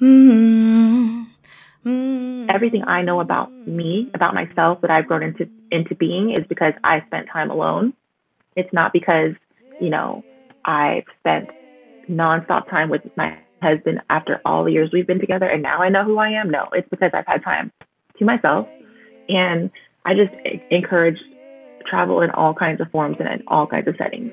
Mm-hmm. Everything I know about me, about myself, that I've grown into into being, is because I spent time alone. It's not because you know I've spent nonstop time with my husband after all the years we've been together, and now I know who I am. No, it's because I've had time to myself, and I just encourage travel in all kinds of forms and in all kinds of settings.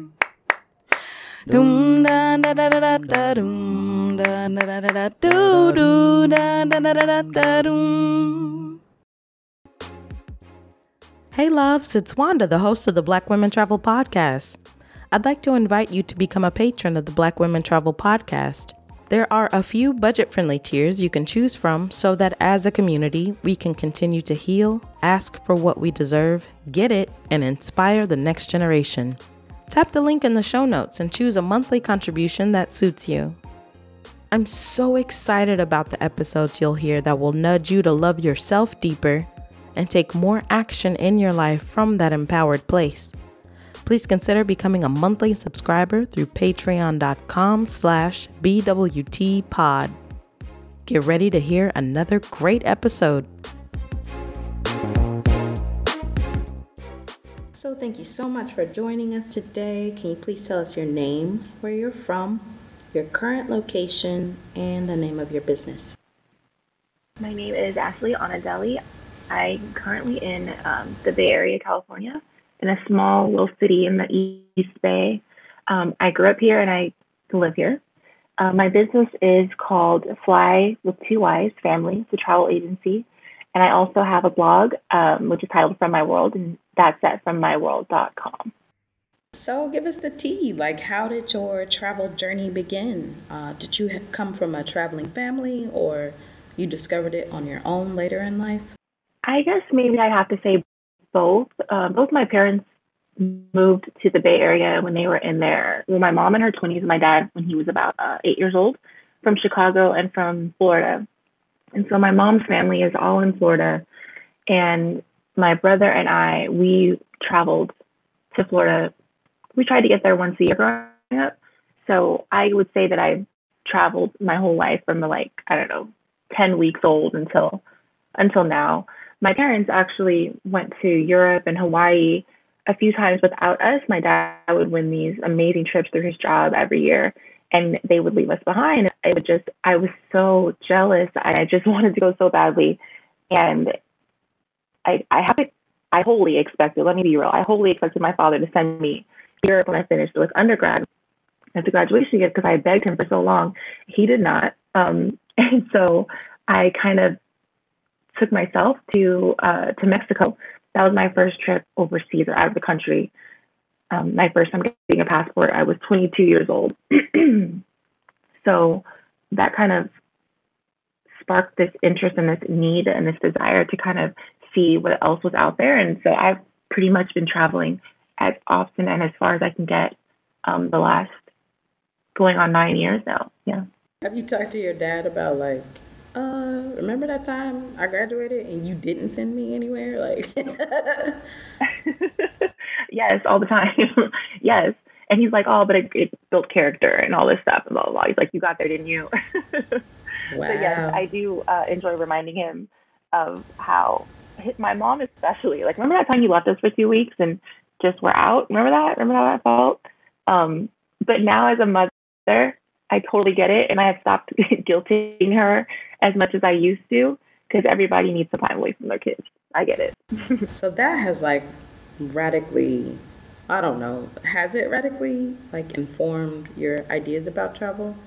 Hey loves, it's Wanda, the host of the Black Women Travel Podcast. I'd like to invite you to become a patron of the Black Women Travel Podcast. There are a few budget friendly tiers you can choose from so that as a community, we can continue to heal, ask for what we deserve, get it, and inspire the next generation. Tap the link in the show notes and choose a monthly contribution that suits you. I'm so excited about the episodes you'll hear that will nudge you to love yourself deeper and take more action in your life from that empowered place. Please consider becoming a monthly subscriber through patreon.com slash bwtpod. Get ready to hear another great episode. So, thank you so much for joining us today. Can you please tell us your name, where you're from, your current location, and the name of your business? My name is Ashley Onadelli. I'm currently in um, the Bay Area, California, in a small little city in the East Bay. Um, I grew up here and I live here. Uh, my business is called Fly with Two Y's Family, a travel agency. And I also have a blog, um, which is titled From My World, and that's at FromMyWorld.com. So, give us the tea. Like, how did your travel journey begin? Uh, did you come from a traveling family, or you discovered it on your own later in life? I guess maybe I have to say both. Uh, both my parents moved to the Bay Area when they were in their, well, my mom in her 20s, and my dad when he was about uh, eight years old, from Chicago and from Florida. And so my mom's family is all in Florida. And my brother and I, we traveled to Florida. We tried to get there once a year growing up. So I would say that I traveled my whole life from like, I don't know, 10 weeks old until until now. My parents actually went to Europe and Hawaii a few times without us. My dad would win these amazing trips through his job every year and they would leave us behind. It would just, I was so jealous. I just wanted to go so badly. And I, I haven't, I wholly expected, let me be real, I wholly expected my father to send me Europe when I finished with undergrad as a graduation gift because I begged him for so long. He did not. Um, and so I kind of took myself to uh, to Mexico. That was my first trip overseas or out of the country um, my first time getting a passport, I was 22 years old. so that kind of sparked this interest and this need and this desire to kind of see what else was out there. And so I've pretty much been traveling as often and as far as I can get um, the last going on nine years now. Yeah. Have you talked to your dad about like, uh, remember that time I graduated and you didn't send me anywhere? Like, yes, all the time. yes. And he's like, oh, but it, it, built character and all this stuff and blah, blah, blah. He's like, you got there, didn't you? wow. So yes, I do uh, enjoy reminding him of how my mom especially, like, remember that time you left us for two weeks and just were out? Remember that? Remember how that felt? Um, but now as a mother, I totally get it. And I have stopped guilting her as much as I used to because everybody needs some time away from their kids. I get it. so that has like radically I don't know, has it radically like informed your ideas about travel?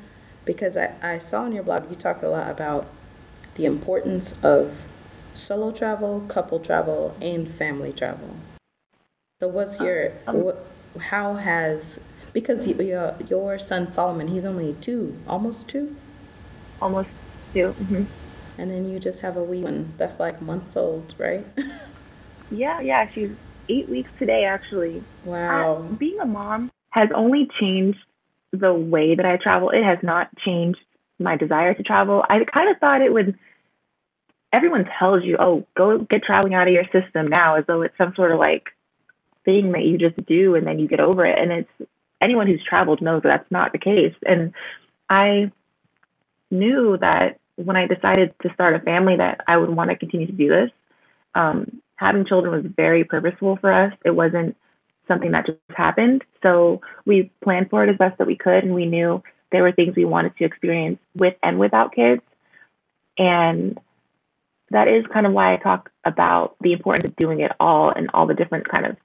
Because I, I saw on your blog you talk a lot about the importance of solo travel, couple travel, and family travel. So what's your um, what, how has because your your son Solomon he's only two, almost two, almost 2 mm-hmm. And then you just have a wee one that's like months old, right? yeah, yeah. She's eight weeks today, actually. Wow. Being a mom has only changed the way that I travel. It has not changed my desire to travel. I kind of thought it would. Everyone tells you, "Oh, go get traveling out of your system now," as though it's some sort of like thing that you just do and then you get over it. And it's anyone who's traveled knows that that's not the case. And I knew that when I decided to start a family, that I would want to continue to do this. Um, having children was very purposeful for us. It wasn't something that just happened. So we planned for it as best that we could, and we knew there were things we wanted to experience with and without kids. And that is kind of why I talk about the importance of doing it all and all the different kind of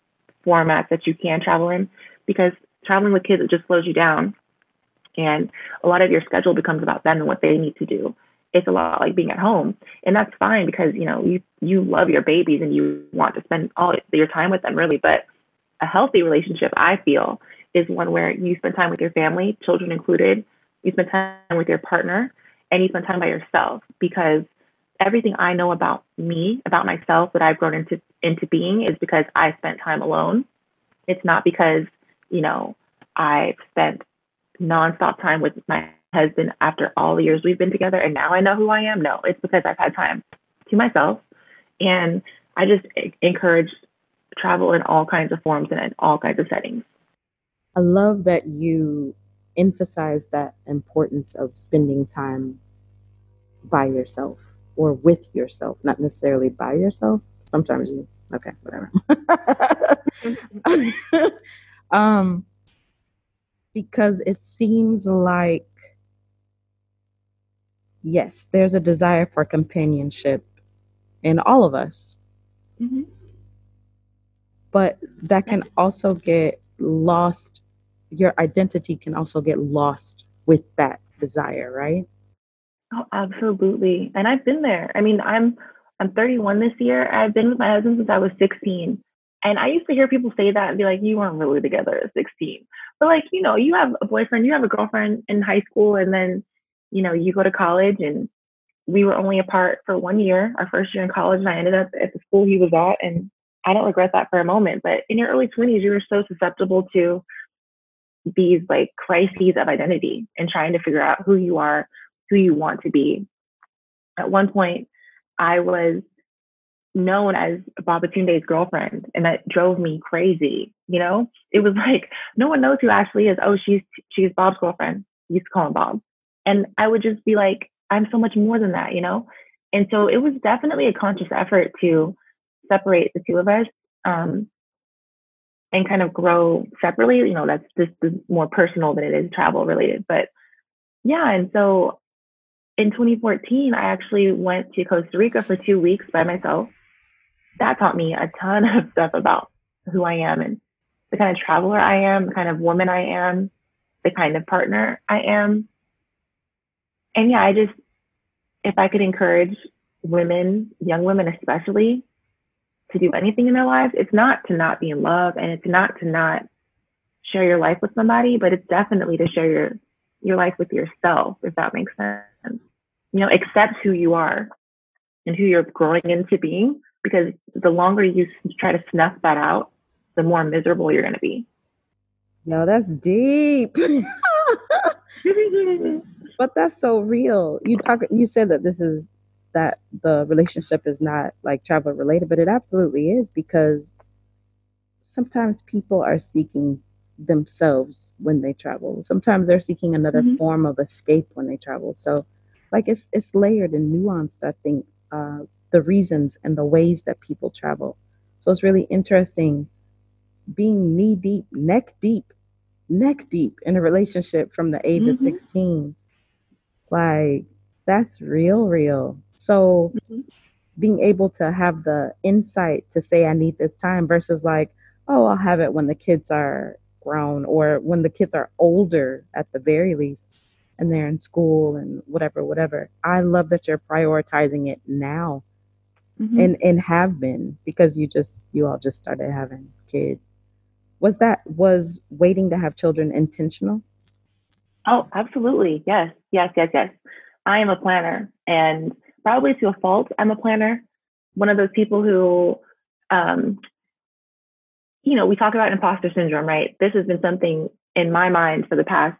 formats that you can travel in, because traveling with kids it just slows you down, and a lot of your schedule becomes about them and what they need to do. It's a lot like being at home and that's fine because you know you you love your babies and you want to spend all your time with them really. But a healthy relationship i feel is one where you spend time with your family children included. You spend time with your partner and you spend time by yourself because everything i know about me about myself that i've grown into into being is because i spent time alone it's not because you know i've spent nonstop time with my husband after all the years we've been together and now I know who I am. No, it's because I've had time to myself. And I just encourage travel in all kinds of forms and in all kinds of settings. I love that you emphasize that importance of spending time by yourself or with yourself, not necessarily by yourself. Sometimes you, okay, whatever. um, because it seems like yes, there's a desire for companionship in all of us. Mm-hmm. But that can also get lost. Your identity can also get lost with that desire, right? Oh, absolutely. And I've been there. I mean, I'm I'm 31 this year. I've been with my husband since I was 16. And I used to hear people say that and be like, you weren't really together at 16. But like, you know, you have a boyfriend, you have a girlfriend in high school, and then you know, you go to college and we were only apart for one year, our first year in college, and I ended up at the school he was at. And I don't regret that for a moment. But in your early 20s, you were so susceptible to these like crises of identity and trying to figure out who you are, who you want to be. At one point, I was known as Babatunde's girlfriend, and that drove me crazy. You know, it was like no one knows who Ashley is. Oh, she's she's Bob's girlfriend. You used to call him Bob. And I would just be like, I'm so much more than that, you know? And so it was definitely a conscious effort to separate the two of us um, and kind of grow separately. You know, that's just more personal than it is travel related. But yeah, and so in 2014, I actually went to Costa Rica for two weeks by myself. That taught me a ton of stuff about who I am and the kind of traveler I am, the kind of woman I am, the kind of partner I am and yeah, I just, if I could encourage women, young women especially, to do anything in their lives, it's not to not be in love and it's not to not share your life with somebody, but it's definitely to share your your life with yourself, if that makes sense. You know, accept who you are and who you're growing into being, because the longer you try to snuff that out, the more miserable you're going to be. No, that's deep. but that's so real. You talk. You said that this is that the relationship is not like travel related, but it absolutely is because sometimes people are seeking themselves when they travel. Sometimes they're seeking another mm-hmm. form of escape when they travel. So, like it's it's layered and nuanced. I think uh, the reasons and the ways that people travel. So it's really interesting being knee deep, neck deep, neck deep in a relationship from the age mm-hmm. of 16 like, that's real, real. So, mm-hmm. being able to have the insight to say, I need this time versus like, oh, I'll have it when the kids are grown or when the kids are older at the very least and they're in school and whatever, whatever. I love that you're prioritizing it now mm-hmm. and, and have been because you just, you all just started having kids. Was that, was waiting to have children intentional? Oh, absolutely. Yes, yes, yes, yes. I am a planner and probably to a fault, I'm a planner. One of those people who, um, you know, we talk about imposter syndrome, right? This has been something in my mind for the past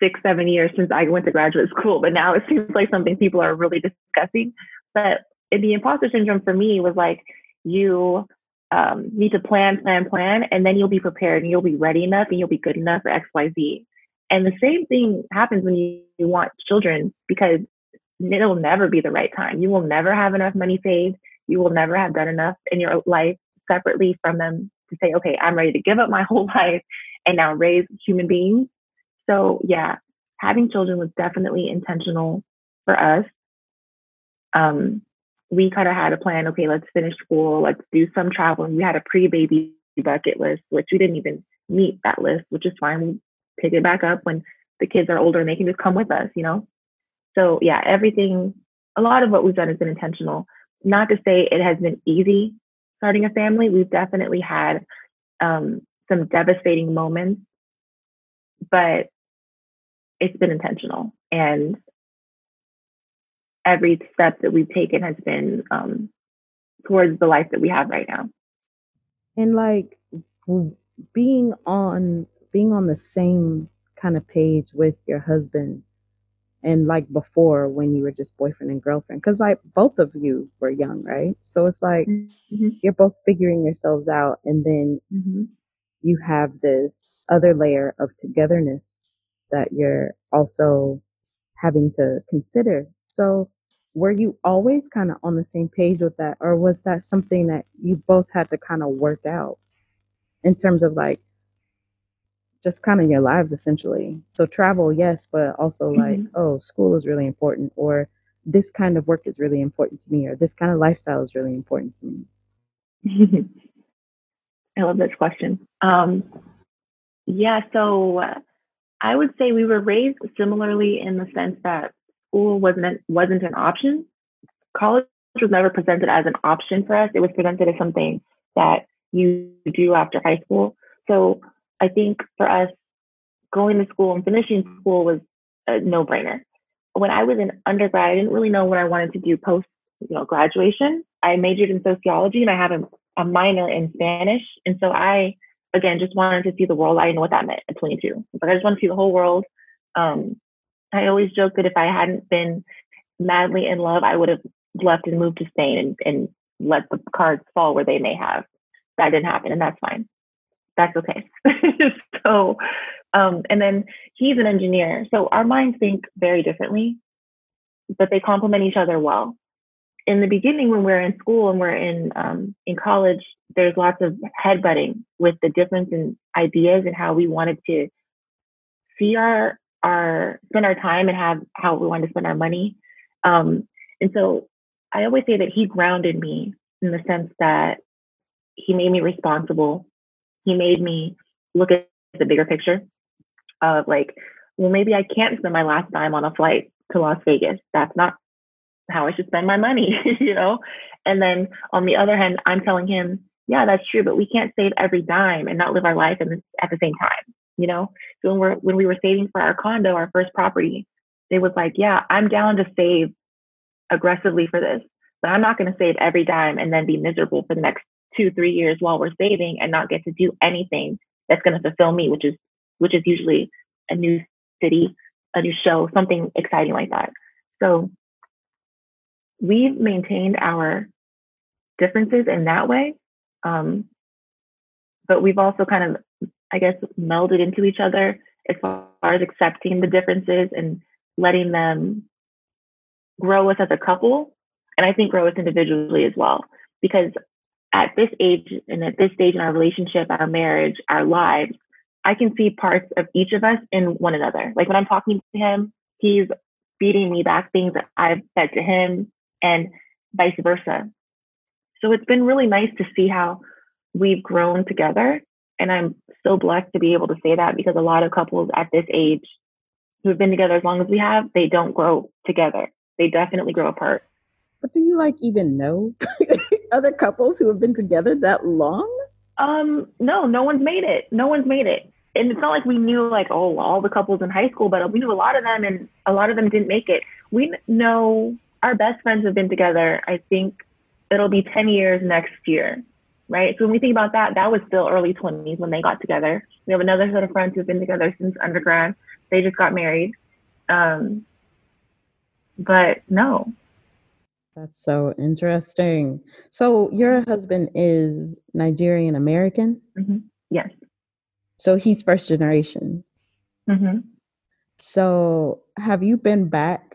six, seven years since I went to graduate school, but now it seems like something people are really discussing. But the imposter syndrome for me was like, you um, need to plan, plan, plan, and then you'll be prepared and you'll be ready enough and you'll be good enough for X, Y, Z. And the same thing happens when you, you want children because it'll never be the right time. You will never have enough money saved. You will never have done enough in your life separately from them to say, okay, I'm ready to give up my whole life and now raise human beings. So, yeah, having children was definitely intentional for us. Um, we kind of had a plan okay, let's finish school, let's do some traveling. We had a pre baby bucket list, which we didn't even meet that list, which is fine. We pick it back up when the kids are older and they can just come with us, you know? So, yeah, everything, a lot of what we've done has been intentional. Not to say it has been easy starting a family. We've definitely had um, some devastating moments, but it's been intentional. And every step that we've taken has been um, towards the life that we have right now. And like being on being on the same kind of page with your husband and like before when you were just boyfriend and girlfriend because like both of you were young right so it's like mm-hmm. you're both figuring yourselves out and then mm-hmm. you have this other layer of togetherness that you're also having to consider so were you always kind of on the same page with that or was that something that you both had to kind of work out in terms of like just kind of your lives essentially. So travel, yes, but also like, mm-hmm. oh, school is really important, or this kind of work is really important to me, or this kind of lifestyle is really important to me. I love this question. Um, yeah, so I would say we were raised similarly in the sense that school wasn't wasn't an option. College was never presented as an option for us. It was presented as something that you do after high school. So I think for us, going to school and finishing mm-hmm. school was a no brainer. When I was in undergrad, I didn't really know what I wanted to do post you know, graduation. I majored in sociology and I have a, a minor in Spanish. And so I, again, just wanted to see the world. I didn't know what that meant at 22. But I just wanted to see the whole world. Um, I always joke that if I hadn't been madly in love, I would have left and moved to Spain and, and let the cards fall where they may have. That didn't happen, and that's fine that's okay. so, um, and then he's an engineer. So our minds think very differently, but they complement each other well. In the beginning, when we're in school and we're in um, in college, there's lots of headbutting with the difference in ideas and how we wanted to see our our spend our time and have how we wanted to spend our money. Um, and so I always say that he grounded me in the sense that he made me responsible he made me look at the bigger picture of like, well, maybe I can't spend my last dime on a flight to Las Vegas. That's not how I should spend my money, you know? And then on the other hand, I'm telling him, yeah, that's true, but we can't save every dime and not live our life at the same time, you know? So when we're when we were saving for our condo, our first property, they was like, yeah, I'm down to save aggressively for this, but I'm not going to save every dime and then be miserable for the next two, three years while we're saving and not get to do anything that's going to fulfill me, which is which is usually a new city, a new show, something exciting like that. So we've maintained our differences in that way. Um, but we've also kind of, I guess, melded into each other as far as accepting the differences and letting them grow us as a couple. And I think grow us individually as well. Because at this age and at this stage in our relationship, our marriage, our lives, I can see parts of each of us in one another. Like when I'm talking to him, he's feeding me back things that I've said to him and vice versa. So it's been really nice to see how we've grown together. And I'm so blessed to be able to say that because a lot of couples at this age who've been together as long as we have, they don't grow together. They definitely grow apart. But do you like even know other couples who have been together that long? Um, no, no one's made it. No one's made it. And it's not like we knew like, oh, all the couples in high school, but we knew a lot of them and a lot of them didn't make it. We know our best friends have been together. I think it'll be 10 years next year, right? So when we think about that, that was still early 20s when they got together. We have another set of friends who've been together since undergrad. They just got married. Um, but no. That's so interesting. So your husband is Nigerian American? Mm-hmm. Yes. So he's first generation. Mm-hmm. So have you been back?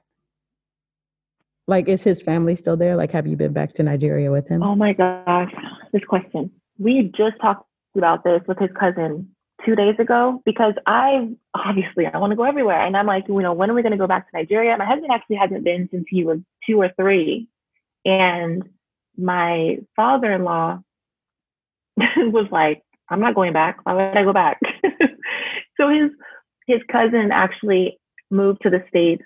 Like, is his family still there? Like, have you been back to Nigeria with him? Oh my gosh, this question. We just talked about this with his cousin two days ago because I obviously I want to go everywhere. And I'm like, you know, when are we going to go back to Nigeria? My husband actually hasn't been since he was two or three. And my father in law was like, I'm not going back. Why would I go back? so his his cousin actually moved to the States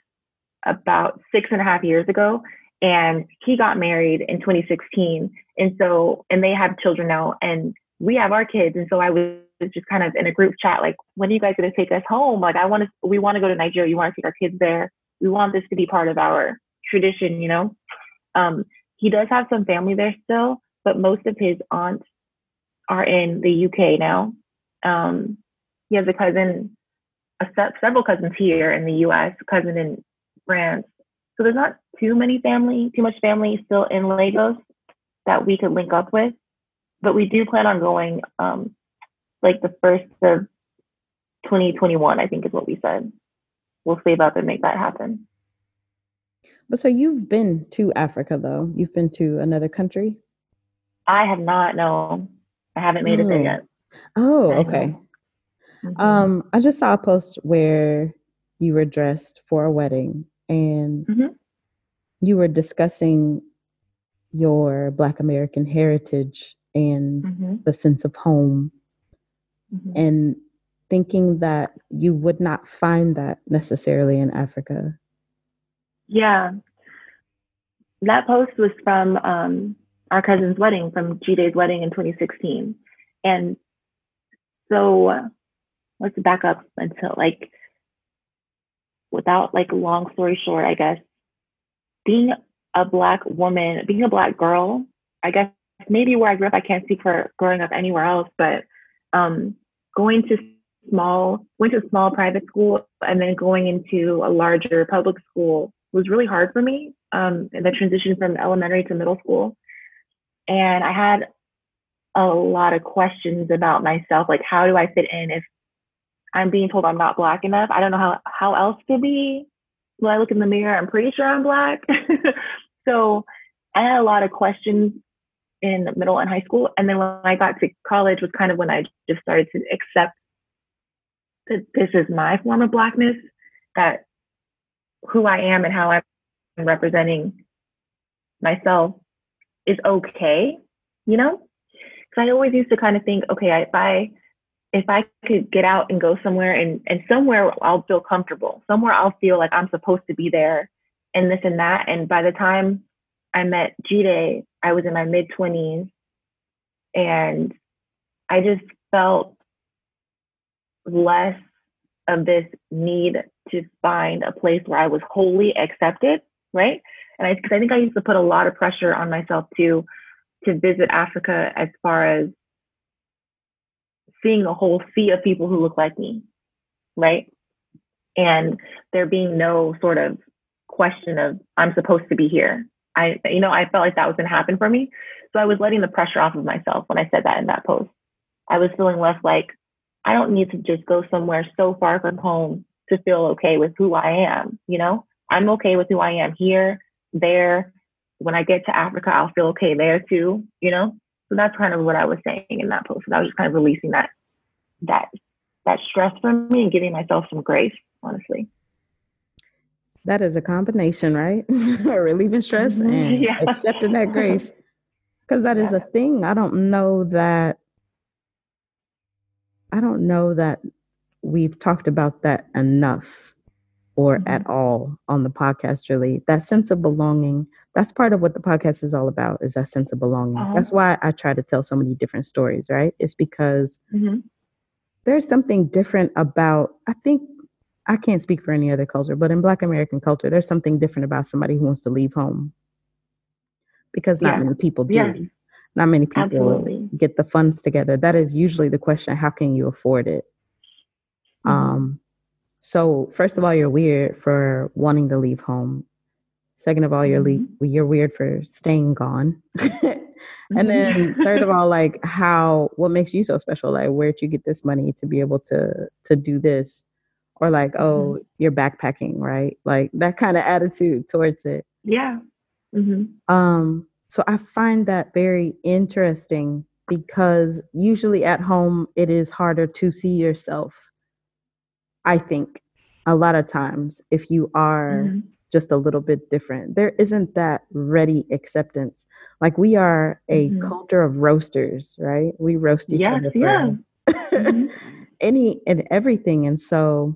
about six and a half years ago. And he got married in 2016. And so, and they have children now. And we have our kids. And so I was just kind of in a group chat, like, when are you guys going to take us home? Like, I want to, we want to go to Nigeria. You want to take our kids there. We want this to be part of our tradition, you know? Um, he does have some family there still, but most of his aunts are in the UK now. Um, he has a cousin, a se- several cousins here in the US, cousin in France. So there's not too many family, too much family still in Lagos that we could link up with but we do plan on going um, like the first of 2021, I think is what we said. We'll save up and make that happen. But so you've been to Africa though? You've been to another country? I have not. No, I haven't made oh. it there oh. yet. Oh, okay. Mm-hmm. Um, I just saw a post where you were dressed for a wedding and mm-hmm. you were discussing your Black American heritage and mm-hmm. the sense of home mm-hmm. and thinking that you would not find that necessarily in Africa. Yeah. That post was from um, our cousin's wedding, from G Day's wedding in 2016. And so let's back up until like, without like long story short, I guess, being a Black woman, being a Black girl, I guess maybe where I grew up, I can't speak for growing up anywhere else, but um, going to small, went to small private school and then going into a larger public school was really hard for me. Um, the transition from elementary to middle school. And I had a lot of questions about myself, like how do I fit in if I'm being told I'm not black enough? I don't know how how else to be. When I look in the mirror, I'm pretty sure I'm black. so I had a lot of questions in middle and high school. And then when I got to college was kind of when I just started to accept that this is my form of blackness, that who I am and how I'm representing myself is okay, you know? Because I always used to kind of think, okay, if I if I could get out and go somewhere and, and somewhere I'll feel comfortable, somewhere I'll feel like I'm supposed to be there and this and that. And by the time I met G Day, I was in my mid 20s and I just felt less of this need to find a place where I was wholly accepted, right? And I, cause I think I used to put a lot of pressure on myself to to visit Africa as far as seeing a whole sea of people who look like me, right? And there being no sort of question of I'm supposed to be here. I, you know, I felt like that was going to happen for me. So I was letting the pressure off of myself when I said that in that post. I was feeling less like I don't need to just go somewhere so far from home to feel okay with who I am. You know, I'm okay with who I am here, there. When I get to Africa, I'll feel okay there too. You know, so that's kind of what I was saying in that post. I was just kind of releasing that that that stress from me and giving myself some grace, honestly. That is a combination, right? Relieving stress mm-hmm. and yeah. accepting that grace. Because that is a thing. I don't know that I don't know that we've talked about that enough or mm-hmm. at all on the podcast really. That sense of belonging, that's part of what the podcast is all about, is that sense of belonging. Uh-huh. That's why I try to tell so many different stories, right? It's because mm-hmm. there's something different about I think I can't speak for any other culture, but in Black American culture, there's something different about somebody who wants to leave home because not yeah. many people do. Yeah. Not many people Absolutely. get the funds together. That is usually the question: How can you afford it? Mm-hmm. Um, so first of all, you're weird for wanting to leave home. Second of all, you're mm-hmm. le- you're weird for staying gone. and then mm-hmm. third of all, like how what makes you so special? Like where'd you get this money to be able to to do this? Or like, oh, mm-hmm. you're backpacking, right? Like that kind of attitude towards it. Yeah. Mm-hmm. Um, so I find that very interesting because usually at home it is harder to see yourself. I think a lot of times if you are mm-hmm just a little bit different. There isn't that ready acceptance. Like we are a mm-hmm. culture of roasters, right? We roast each yes, other for yeah. mm-hmm. any and everything. And so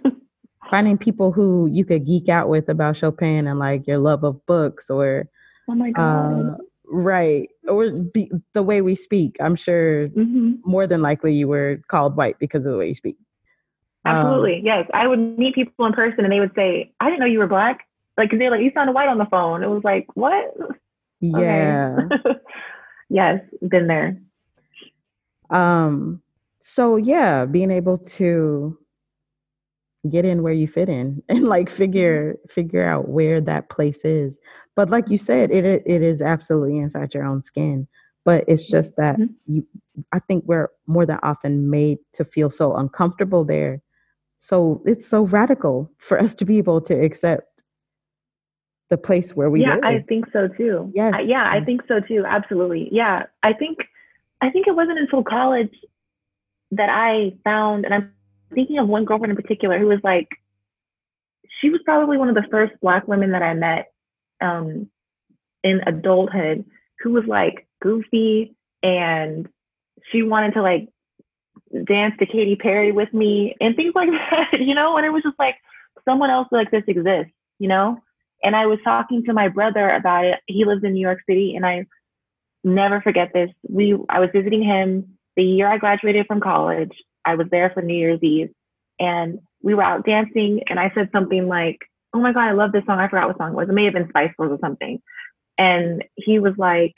finding people who you could geek out with about Chopin and like your love of books or oh my god. Uh, right. Or be, the way we speak. I'm sure mm-hmm. more than likely you were called white because of the way you speak. Absolutely. Um, yes. I would meet people in person and they would say, I didn't know you were black. Like, cause they're like, you sounded white on the phone. It was like, what? Yeah. Okay. yes. Been there. Um, so yeah, being able to get in where you fit in and like figure figure out where that place is. But like you said, it it is absolutely inside your own skin. But it's just that mm-hmm. you I think we're more than often made to feel so uncomfortable there so it's so radical for us to be able to accept the place where we are. yeah live. i think so too yes I, yeah i think so too absolutely yeah i think i think it wasn't until college that i found and i'm thinking of one girlfriend in particular who was like she was probably one of the first black women that i met um, in adulthood who was like goofy and she wanted to like dance to Katy Perry with me and things like that, you know? And it was just like someone else like this exists, you know? And I was talking to my brother about it. He lives in New York City and I never forget this. We I was visiting him the year I graduated from college. I was there for New Year's Eve and we were out dancing and I said something like, Oh my God, I love this song. I forgot what song it was. It may have been Spice Girls or something. And he was like,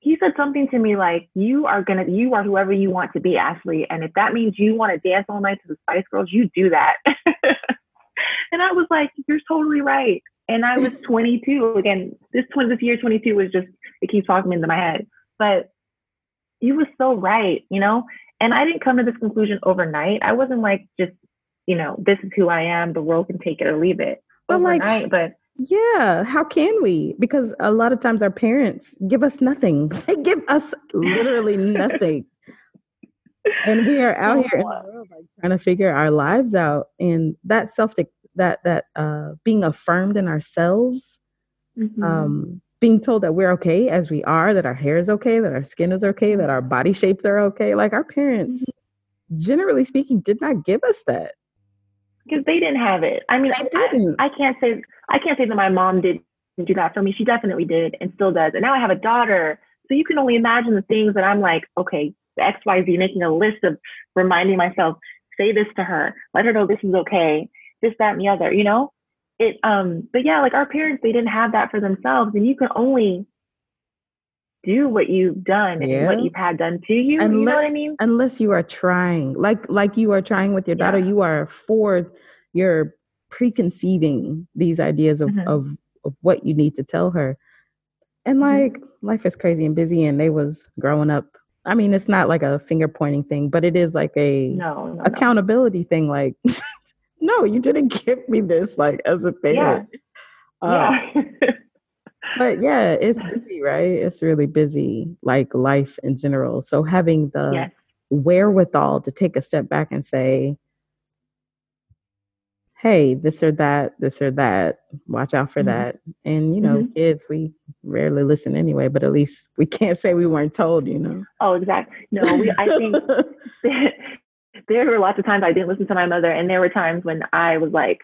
he said something to me like, "You are gonna, you are whoever you want to be, Ashley, and if that means you want to dance all night to the Spice Girls, you do that." and I was like, "You're totally right." And I was 22 again. This twenty this year 22 was just it keeps talking into my head, but he was so right, you know. And I didn't come to this conclusion overnight. I wasn't like just, you know, this is who I am. The world can take it or leave it but overnight. Like, but yeah, how can we? Because a lot of times our parents give us nothing. They give us literally nothing. and we are out here in the world like trying to figure our lives out and that self that that uh being affirmed in ourselves mm-hmm. um being told that we're okay as we are that our hair is okay that our skin is okay that our body shapes are okay like our parents mm-hmm. generally speaking did not give us that because they didn't have it. I mean, I, I, I, can't say I can't say that my mom didn't do that for me. She definitely did and still does. And now I have a daughter, so you can only imagine the things that I'm like, okay, X Y Z, making a list of reminding myself, say this to her, let her know this is okay, this that and the other. You know, it. Um, but yeah, like our parents, they didn't have that for themselves, and you can only do what you've done and what you've had done to you. Unless, you know what I mean? Unless you are trying, like like you are trying with your daughter, yeah. you are for you're preconceiving these ideas of, mm-hmm. of of what you need to tell her. And mm-hmm. like mm-hmm. life is crazy and busy and they was growing up. I mean, it's not like a finger pointing thing, but it is like a no, no accountability no. thing. Like, no, you didn't give me this like as a parent. Yeah. Uh, yeah. but yeah, it's busy, right? It's really busy, like life in general. So having the yes. wherewithal to take a step back and say, hey, this or that, this or that, watch out for mm-hmm. that. And, you know, mm-hmm. kids, we rarely listen anyway, but at least we can't say we weren't told, you know? Oh, exactly. No, we, I think there were lots of times I didn't listen to my mother. And there were times when I was like,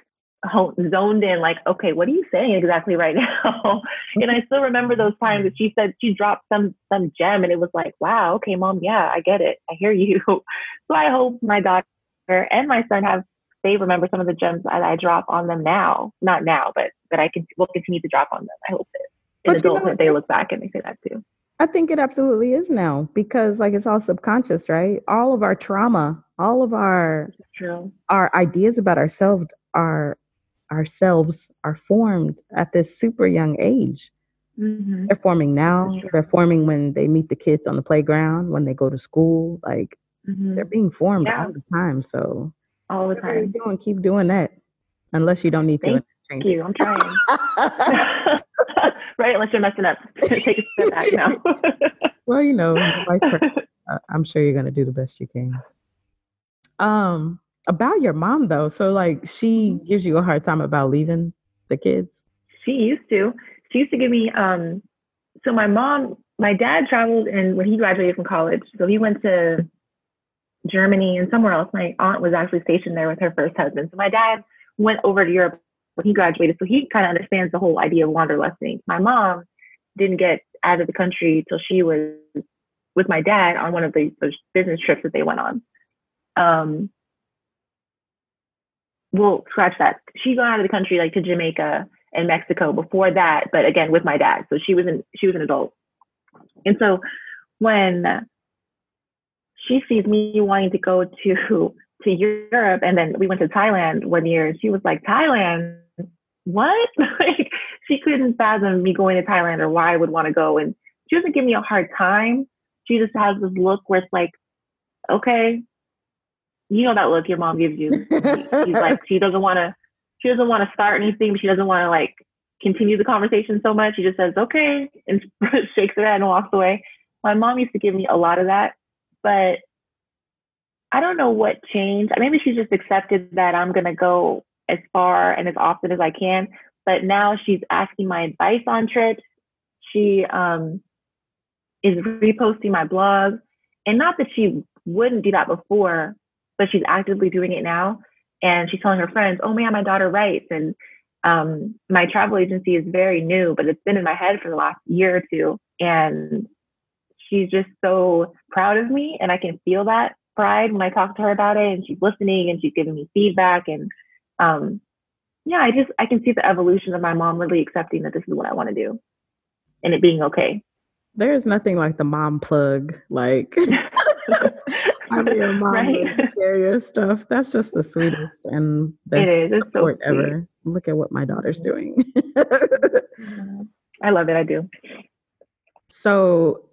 zoned in like okay what are you saying exactly right now and i still remember those times that she said she dropped some some gem and it was like wow okay mom yeah i get it i hear you so i hope my daughter and my son have they remember some of the gems that I drop on them now. Not now, but that I can will continue to drop on them. I hope that in adulthood you know, they look back and they say that too. I think it absolutely is now because like it's all subconscious, right? All of our trauma, all of our our ideas about ourselves are ourselves are formed at this super young age. Mm-hmm. They're forming now. They're forming when they meet the kids on the playground, when they go to school. Like mm-hmm. they're being formed yeah. all the time. So all the time. Doing, keep doing that, unless you don't need Thank to. Thank you. I'm trying. right, unless you're messing up. Take a step back now. well, you know, vice I'm sure you're gonna do the best you can. Um, about your mom though, so like she mm-hmm. gives you a hard time about leaving the kids. She used to. She used to give me. Um, so my mom, my dad traveled, and when he graduated from college, so he went to Germany and somewhere else. My aunt was actually stationed there with her first husband. So my dad went over to Europe when he graduated. So he kind of understands the whole idea of wanderlusting. My mom didn't get out of the country till she was with my dad on one of the, the business trips that they went on. Um, we'll scratch that. She got out of the country like to Jamaica and Mexico before that, but again with my dad. So she was an she was an adult. And so when she sees me wanting to go to to Europe and then we went to Thailand one year she was like, Thailand, what? like she couldn't fathom me going to Thailand or why I would want to go. And she doesn't give me a hard time. She just has this look where it's like, okay, you know that look your mom gives you. She's like, she doesn't want to, she doesn't want to start anything, but she doesn't want to like continue the conversation so much. She just says, okay, and shakes her head and walks away. My mom used to give me a lot of that, but I don't know what changed. Maybe she just accepted that I'm going to go as far and as often as I can. But now she's asking my advice on trips. She um, is reposting my blog. And not that she wouldn't do that before, but she's actively doing it now. And she's telling her friends, oh man, my daughter writes. And um, my travel agency is very new, but it's been in my head for the last year or two. And she's just so proud of me. And I can feel that pride when I talk to her about it. And she's listening and she's giving me feedback. And um, yeah, I just, I can see the evolution of my mom really accepting that this is what I want to do and it being okay. There's nothing like the mom plug. Like, have your mom right? share your stuff. That's just the sweetest and best it is. It's support so ever. Look at what my daughter's doing. I love it. I do. So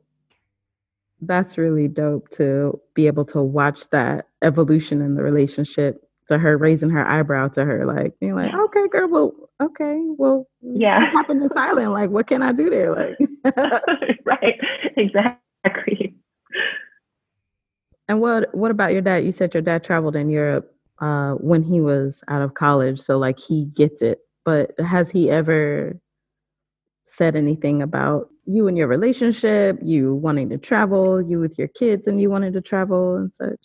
that's really dope to be able to watch that evolution in the relationship to her raising her eyebrow to her like being like okay girl well okay well yeah what happened in thailand like what can i do there like right exactly and what what about your dad? You said your dad traveled in Europe uh, when he was out of college, so like he gets it. But has he ever said anything about you and your relationship, you wanting to travel, you with your kids and you wanting to travel and such?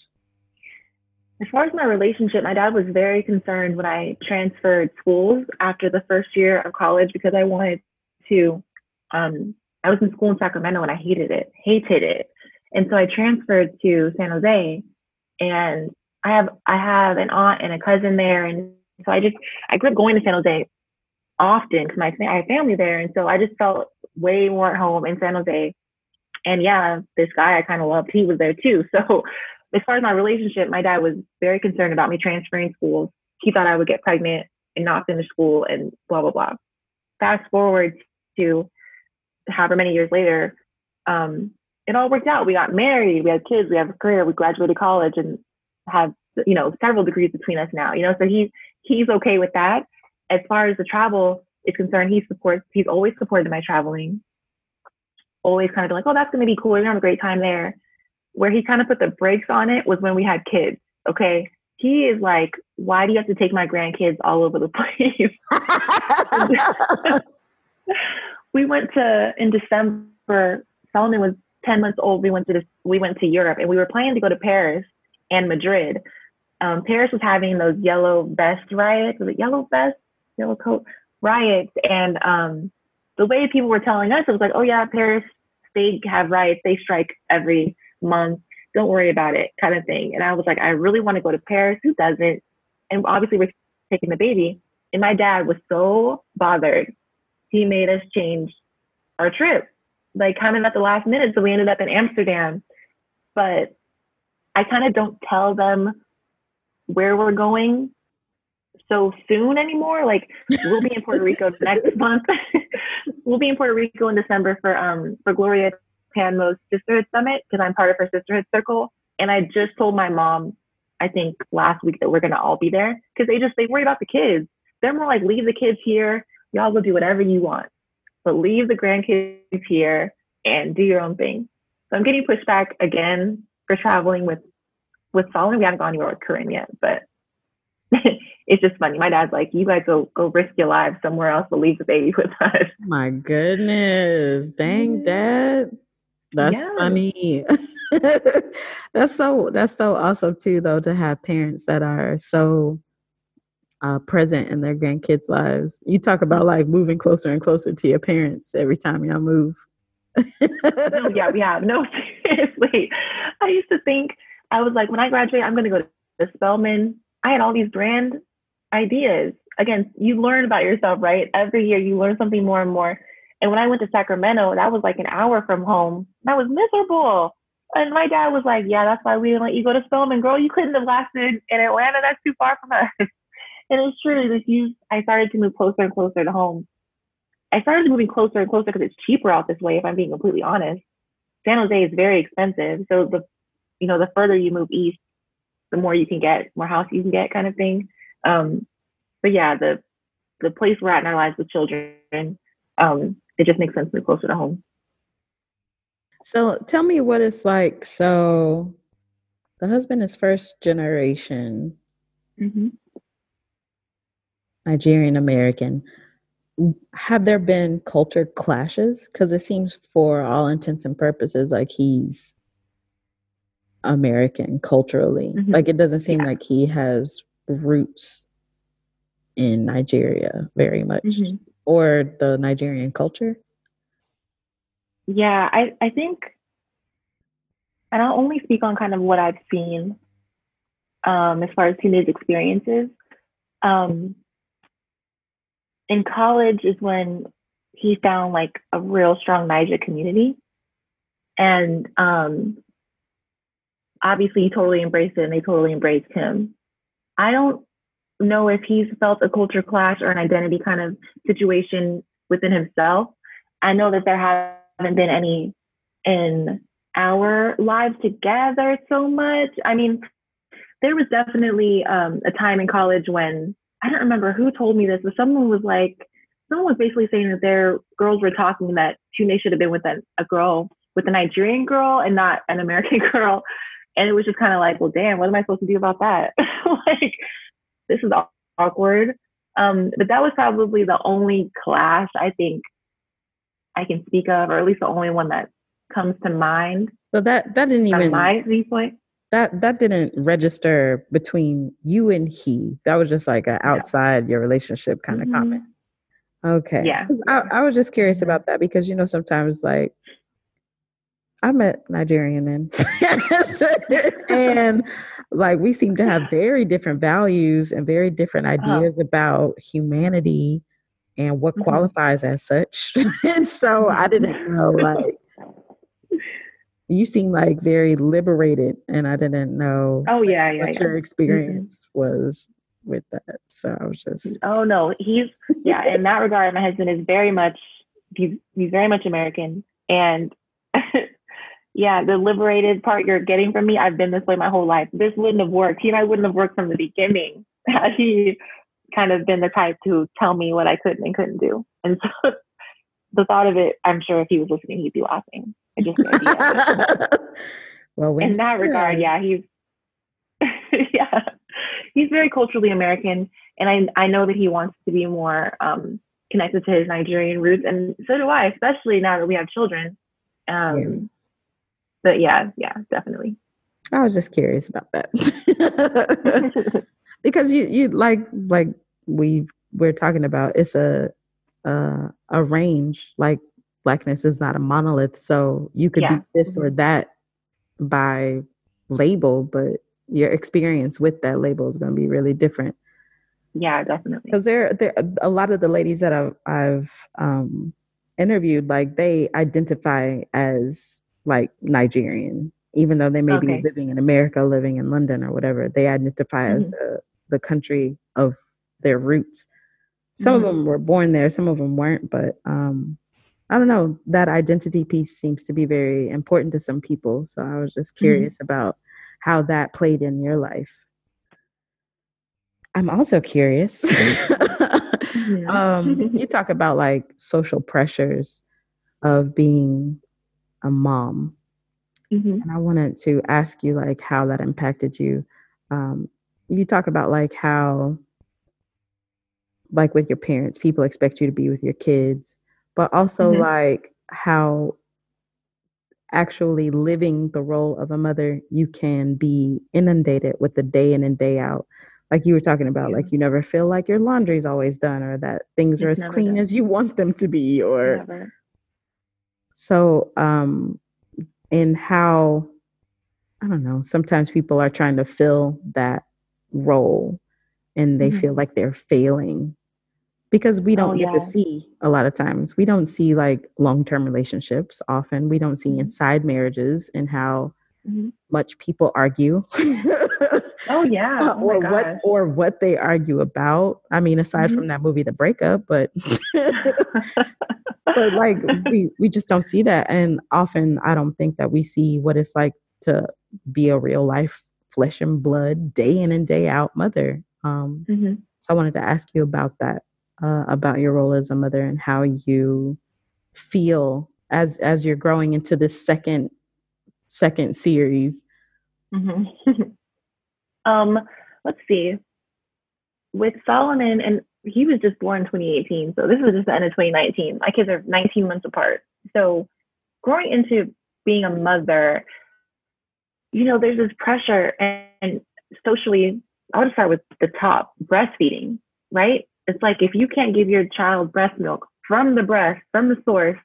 As far as my relationship, my dad was very concerned when I transferred schools after the first year of college because I wanted to. Um, I was in school in Sacramento and I hated it, hated it. And so I transferred to San Jose and I have I have an aunt and a cousin there. And so I just I grew up going to San Jose often because my I have family there. And so I just felt way more at home in San Jose. And yeah, this guy I kind of loved, he was there too. So as far as my relationship, my dad was very concerned about me transferring schools. He thought I would get pregnant and not finish school and blah blah blah. Fast forward to however many years later, um, it all worked out. We got married, we had kids, we have a career, we graduated college and have, you know, several degrees between us now, you know, so he's, he's okay with that. As far as the travel is concerned, he supports, he's always supported my traveling. Always kind of been like, oh, that's going to be cool. You're going to have a great time there. Where he kind of put the brakes on it was when we had kids. Okay. He is like, why do you have to take my grandkids all over the place? we went to, in December, Solomon was 10 months old, we went to this, we went to Europe and we were planning to go to Paris and Madrid. Um, Paris was having those yellow vest riots, was it yellow vest, yellow coat riots. And um, the way people were telling us, it was like, oh yeah, Paris, they have riots, they strike every month. Don't worry about it, kind of thing. And I was like, I really want to go to Paris. Who doesn't? and obviously we're taking the baby. And my dad was so bothered. He made us change our trip, like kind of at the last minute. So we ended up in Amsterdam. But I kind of don't tell them where we're going so soon anymore. Like we'll be in Puerto Rico next month. we'll be in Puerto Rico in December for um for Glo Atanmo's Sisterhood Summit because I'm part of her sisterhood circle. And I just told my mom, I think last week that we're gonna all be there because they just they worry about the kids. They're more like leave the kids here. Y'all go do whatever you want, but leave the grandkids here and do your own thing. So I'm getting pushed back again for traveling with with Solomon. We haven't gone anywhere with Corinne yet, but it's just funny. My dad's like, "You guys go go risk your lives somewhere else, but leave the baby with us." My goodness, dang, dad, that's yeah. funny. that's so that's so awesome too, though, to have parents that are so uh, present in their grandkids' lives. You talk about like moving closer and closer to your parents every time y'all move. no, yeah, yeah, no, seriously. I used to think I was like, when I graduate, I'm going to go to Spelman. I had all these grand ideas. Again, you learn about yourself, right? Every year you learn something more and more. And when I went to Sacramento, that was like an hour from home. I was miserable. And my dad was like, Yeah, that's why we didn't let you go to Spelman. Girl, you couldn't have lasted in Atlanta. That's too far from us. and it's true. Like you, I started to move closer and closer to home. I started moving closer and closer because it's cheaper out this way, if I'm being completely honest. San Jose is very expensive. So the you know, the further you move east, the more you can get, more house you can get kind of thing. Um, but yeah, the the place we're at in our lives with children, um, it just makes sense to be closer to home. So tell me what it's like. So the husband is first generation mm-hmm. Nigerian American. Have there been culture clashes? Because it seems, for all intents and purposes, like he's American culturally. Mm-hmm. Like it doesn't seem yeah. like he has roots in Nigeria very much mm-hmm. or the Nigerian culture. Yeah, I, I think, and I'll only speak on kind of what I've seen um, as far as teenage experiences. Um, in college is when he found like a real strong Naija community. And um, obviously he totally embraced it and they totally embraced him. I don't know if he's felt a culture clash or an identity kind of situation within himself. I know that there haven't been any in our lives together so much. I mean, there was definitely um, a time in college when I don't remember who told me this, but someone was like, someone was basically saying that their girls were talking that Tunde should have been with a, a girl, with a Nigerian girl and not an American girl. And it was just kind of like, well, damn, what am I supposed to do about that? like, this is awkward. Um, but that was probably the only clash I think I can speak of, or at least the only one that comes to mind. So that that didn't even my viewpoint. That that didn't register between you and he. That was just like an outside yeah. your relationship kind mm-hmm. of comment. Okay. Yeah. I, I was just curious mm-hmm. about that because you know sometimes like I met Nigerian men. and like we seem to have very different values and very different uh-huh. ideas about humanity and what mm-hmm. qualifies as such. and so I didn't know like you seem like very liberated and I didn't know Oh yeah, yeah. What yeah. your experience mm-hmm. was with that. So I was just Oh no, he's yeah, in that regard my husband is very much he's he's very much American and yeah, the liberated part you're getting from me, I've been this way my whole life. This wouldn't have worked. He and I wouldn't have worked from the beginning had he kind of been the type to tell me what I couldn't and couldn't do. And so the thought of it, I'm sure if he was listening, he'd be laughing. I just well, in that regard, yeah, he's yeah, he's very culturally American, and I I know that he wants to be more um, connected to his Nigerian roots, and so do I, especially now that we have children. Um, yeah but yeah, yeah, definitely. I was just curious about that because you you like like we we're talking about it's a a, a range like blackness is not a monolith so you could yeah. be this or mm-hmm. that by label but your experience with that label is going to be really different. Yeah, definitely. Because there, there, a lot of the ladies that I've, I've um, interviewed, like they identify as like Nigerian, even though they may okay. be living in America, living in London or whatever. They identify mm-hmm. as the the country of their roots. Some mm-hmm. of them were born there, some of them weren't, but um, I don't know. That identity piece seems to be very important to some people. So I was just mm-hmm. curious mm-hmm. about how that played in your life. I'm also curious. um, you talk about like social pressures of being a mom. Mm-hmm. And I wanted to ask you like how that impacted you. Um, you talk about like how like with your parents, people expect you to be with your kids, but also mm-hmm. like how actually living the role of a mother, you can be inundated with the day in and day out. Like you were talking about, yeah. like you never feel like your laundry's always done or that things it's are as clean done. as you want them to be or never. So um and how I don't know, sometimes people are trying to fill that role and they mm-hmm. feel like they're failing because we don't oh, get yeah. to see a lot of times we don't see like long-term relationships often we don't see mm-hmm. inside marriages and how mm-hmm. much people argue oh yeah oh or what or what they argue about i mean aside mm-hmm. from that movie the breakup but but like we we just don't see that and often i don't think that we see what it's like to be a real life flesh and blood day in and day out mother um mm-hmm. so i wanted to ask you about that uh, about your role as a mother and how you feel as as you're growing into this second second series mm-hmm. um let's see with solomon and he was just born 2018 so this was just the end of 2019 my kids are 19 months apart so growing into being a mother you know there's this pressure and, and socially i want to start with the top breastfeeding right it's like if you can't give your child breast milk from the breast, from the source,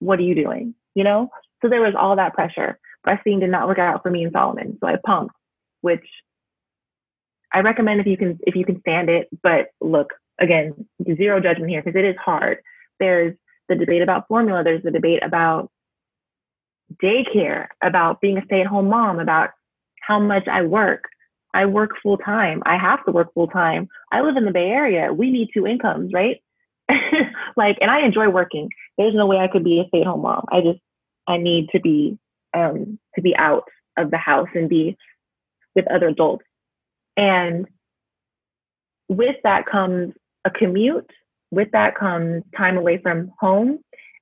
what are you doing? You know? So there was all that pressure. Breastfeeding did not work out for me and Solomon. So I pumped, which I recommend if you can if you can stand it. But look, again, zero judgment here because it is hard. There's the debate about formula, there's the debate about daycare, about being a stay-at-home mom, about how much I work. I work full time. I have to work full time. I live in the Bay Area. We need two incomes, right? like, and I enjoy working. There's no way I could be a stay at home mom. I just, I need to be, um, to be out of the house and be with other adults. And with that comes a commute. With that comes time away from home.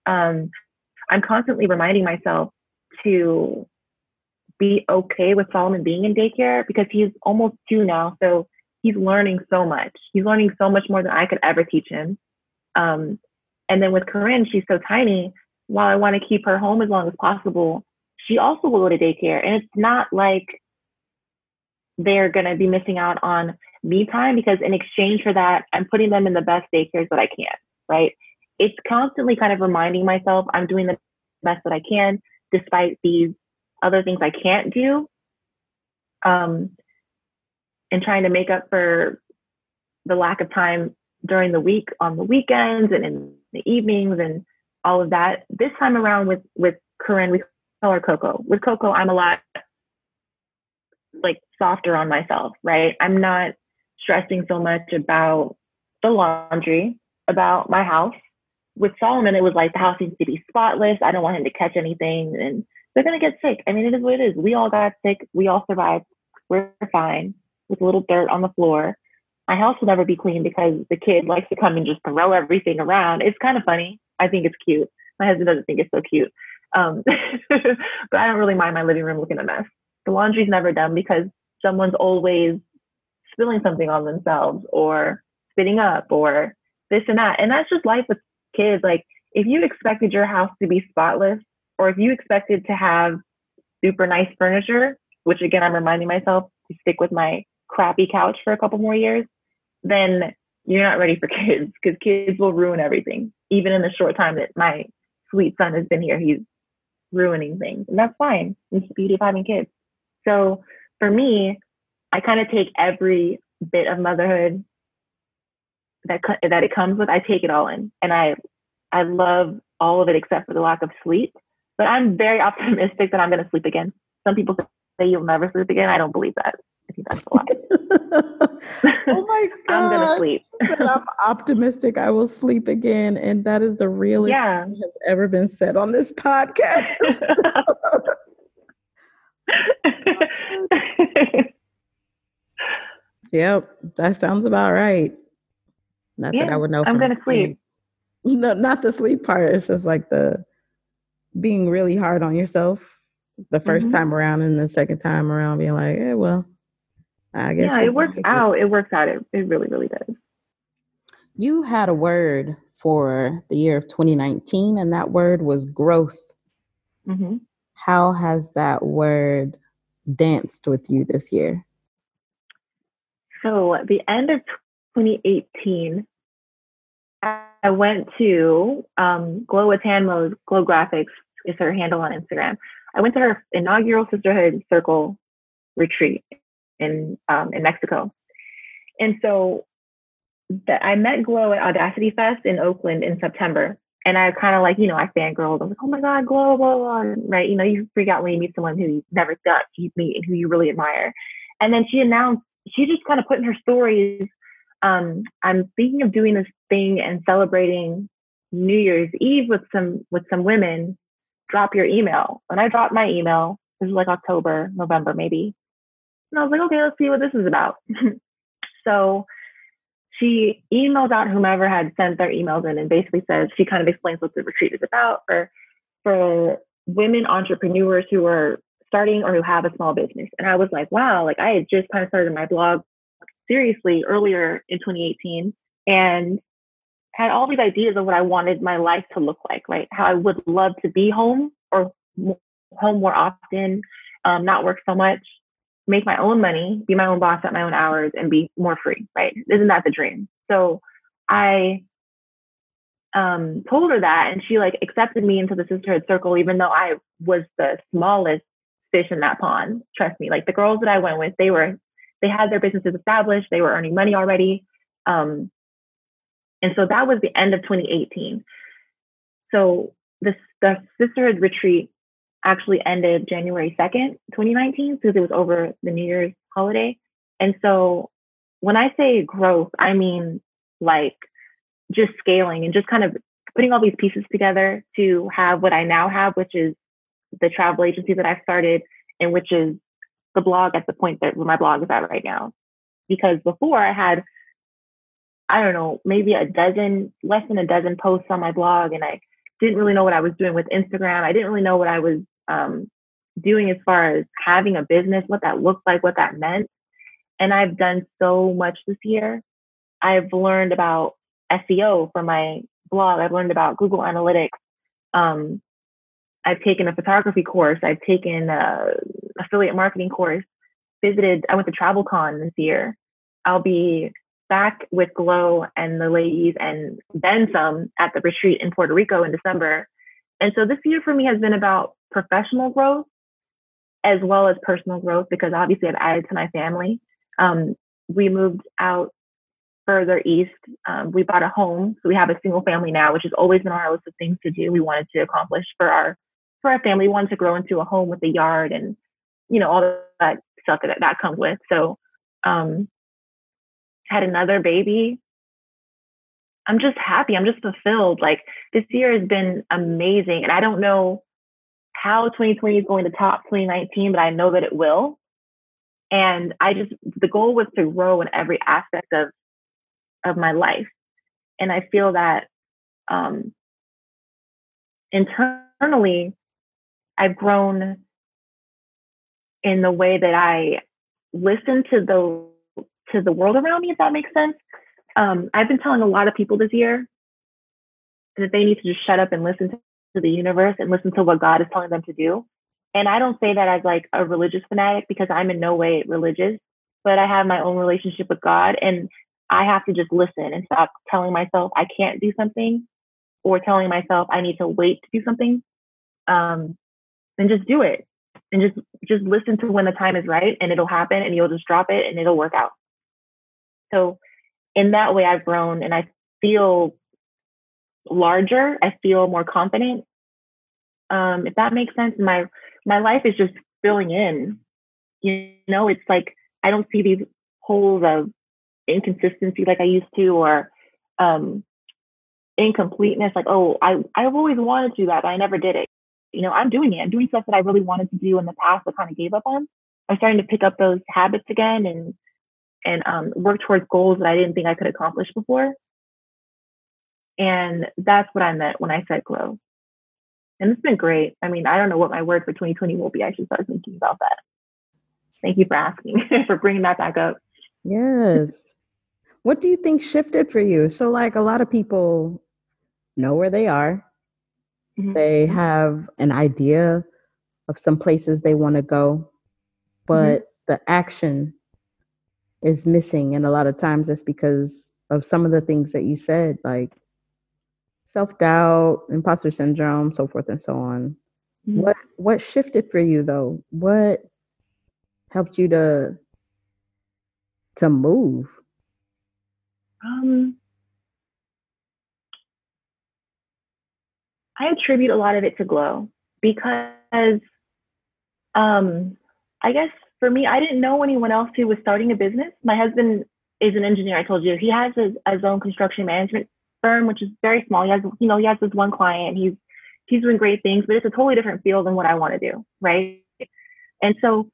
Um, I'm constantly reminding myself to be okay with Solomon being in daycare because he's almost two now. So he's learning so much. He's learning so much more than I could ever teach him. Um, and then with Corinne, she's so tiny. While I want to keep her home as long as possible, she also will go to daycare. And it's not like they're going to be missing out on me time because in exchange for that, I'm putting them in the best daycares that I can, right? It's constantly kind of reminding myself I'm doing the best that I can despite these other things I can't do. Um, and trying to make up for the lack of time during the week on the weekends and in the evenings and all of that. This time around with with Corinne, we call her Coco. With Coco, I'm a lot like softer on myself, right? I'm not stressing so much about the laundry, about my house. With Solomon, it was like the house needs to be spotless. I don't want him to catch anything and they're to get sick. I mean, it is what it is. We all got sick. We all survived. We're fine with a little dirt on the floor. My house will never be clean because the kid likes to come and just throw everything around. It's kind of funny. I think it's cute. My husband doesn't think it's so cute. Um, but I don't really mind my living room looking a mess. The laundry's never done because someone's always spilling something on themselves or spitting up or this and that. And that's just life with kids. Like if you expected your house to be spotless or if you expected to have super nice furniture, which again, I'm reminding myself to stick with my crappy couch for a couple more years, then you're not ready for kids because kids will ruin everything. Even in the short time that my sweet son has been here, he's ruining things. And that's fine. It's the beauty of having kids. So for me, I kind of take every bit of motherhood that that it comes with. I take it all in, and I I love all of it except for the lack of sleep. But I'm very optimistic that I'm going to sleep again. Some people say you'll never sleep again. I don't believe that. That's a lie. oh my god! I'm gonna sleep. I'm optimistic. I will sleep again, and that is the realest yeah. thing has ever been said on this podcast. yep, that sounds about right. Not yeah, that I would know. I'm gonna sleep. No, not the sleep part. It's just like the being really hard on yourself the 1st mm-hmm. time around and the second time around being like, yeah, well, I guess. Yeah, it works out. It. it works out. It, it really, really does. You had a word for the year of 2019, and that word was growth. Mm-hmm. How has that word danced with you this year? So, at the end of 2018, I went to um, Glo Atanmo, Glow Graphics is her handle on Instagram. I went to her inaugural Sisterhood Circle retreat in um, in Mexico, and so I met Glo at Audacity Fest in Oakland in September, and I kind of like you know I fangirled. I was like, oh my god, Glo, blah, blah, blah, right? You know, you freak out when you meet someone who you never thought you'd meet and who you really admire. And then she announced, she just kind of put in her stories. Um, I'm thinking of doing this thing and celebrating New Year's Eve with some with some women. Drop your email. And I dropped my email. This was like October, November, maybe. And I was like, okay, let's see what this is about. so she emails out whomever had sent their emails in and basically says she kind of explains what the retreat is about for for women entrepreneurs who are starting or who have a small business. And I was like, wow, like I had just kind of started my blog seriously earlier in 2018 and had all these ideas of what I wanted my life to look like, right? How I would love to be home or home more often, um, not work so much, make my own money, be my own boss at my own hours, and be more free, right? Isn't that the dream? So I um, told her that, and she like accepted me into the sisterhood circle, even though I was the smallest fish in that pond. Trust me, like the girls that I went with, they were they had their businesses established, they were earning money already. Um, and so that was the end of 2018. So the, the sisterhood retreat actually ended January 2nd, 2019, because it was over the New Year's holiday. And so when I say growth, I mean like just scaling and just kind of putting all these pieces together to have what I now have, which is the travel agency that I've started and which is the blog at the point that my blog is at right now. Because before I had, I don't know, maybe a dozen, less than a dozen posts on my blog, and I didn't really know what I was doing with Instagram. I didn't really know what I was um, doing as far as having a business, what that looked like, what that meant. And I've done so much this year. I've learned about SEO for my blog. I've learned about Google Analytics. Um, I've taken a photography course. I've taken a affiliate marketing course. Visited. I went to TravelCon this year. I'll be back with Glo and the ladies and then some at the retreat in Puerto Rico in December. And so this year for me has been about professional growth as well as personal growth because obviously I've added to my family. Um, we moved out further east. Um, we bought a home, so we have a single family now, which has always been on our list of things to do. We wanted to accomplish for our for our family. We wanted to grow into a home with a yard and you know all that stuff that that comes with. So um, had another baby. I'm just happy. I'm just fulfilled. Like this year has been amazing, and I don't know how 2020 is going to top 2019, but I know that it will. And I just, the goal was to grow in every aspect of, of my life. And I feel that um, internally, I've grown in the way that I listen to the to the world around me, if that makes sense. Um, I've been telling a lot of people this year that they need to just shut up and listen to to the universe and listen to what God is telling them to do. And I don't say that as like a religious fanatic because I'm in no way religious, but I have my own relationship with God and I have to just listen and stop telling myself I can't do something or telling myself I need to wait to do something. Um, and just do it and just just listen to when the time is right and it'll happen and you'll just drop it and it'll work out. So in that way I've grown and I feel larger. I feel more confident. Um, if that makes sense, my my life is just filling in. You know, it's like I don't see these holes of inconsistency like I used to, or um, incompleteness. Like, oh, I I've always wanted to do that, but I never did it. You know, I'm doing it. I'm doing stuff that I really wanted to do in the past, but kind of gave up on. I'm starting to pick up those habits again and and um, work towards goals that I didn't think I could accomplish before. And that's what I meant when I said glow. And it's been great. I mean, I don't know what my word for 2020 will be. I should start thinking about that. Thank you for asking, for bringing that back up. Yes. What do you think shifted for you? So, like, a lot of people know where they are, mm-hmm. they have an idea of some places they want to go, but mm-hmm. the action is missing. And a lot of times that's because of some of the things that you said, like self doubt, imposter syndrome, so forth and so on. Mm-hmm. What what shifted for you though? What helped you to to move? Um I attribute a lot of it to Glo because um I guess for me, I didn't know anyone else who was starting a business. My husband is an engineer. I told you he has his, his own construction management firm, which is very small. He has, you know, he has this one client. He's he's doing great things, but it's a totally different field than what I want to do, right? And so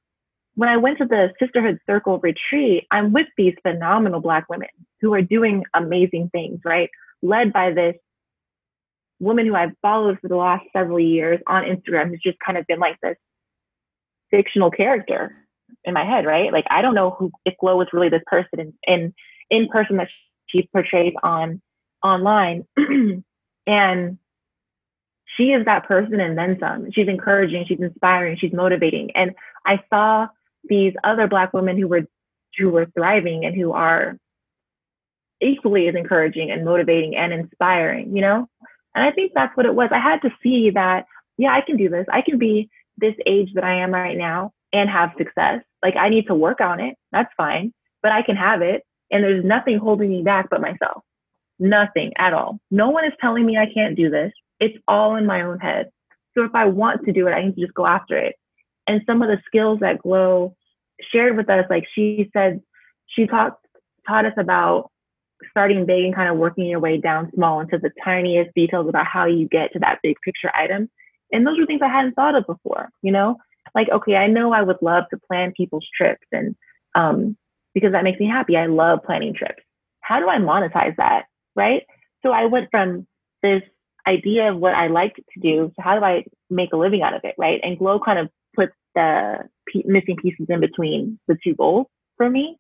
when I went to the Sisterhood Circle retreat, I'm with these phenomenal Black women who are doing amazing things, right? Led by this woman who I've followed for the last several years on Instagram, who's just kind of been like this fictional character in my head, right? Like I don't know who if Glo was really this person in in, in person that she portrays on online. and she is that person and then some. She's encouraging, she's inspiring, she's motivating. And I saw these other black women who were who were thriving and who are equally as encouraging and motivating and inspiring, you know? And I think that's what it was. I had to see that, yeah, I can do this. I can be this age that I am right now and have success. Like I need to work on it. That's fine, but I can have it. And there's nothing holding me back but myself. Nothing at all. No one is telling me I can't do this. It's all in my own head. So if I want to do it, I need to just go after it. And some of the skills that Glo shared with us, like she said, she taught taught us about starting big and kind of working your way down small into the tiniest details about how you get to that big picture item. And those were things I hadn't thought of before, you know? Like, okay, I know I would love to plan people's trips and um, because that makes me happy. I love planning trips. How do I monetize that? Right? So I went from this idea of what I liked to do to how do I make a living out of it, right? And Glo kind of puts the p- missing pieces in between the two goals for me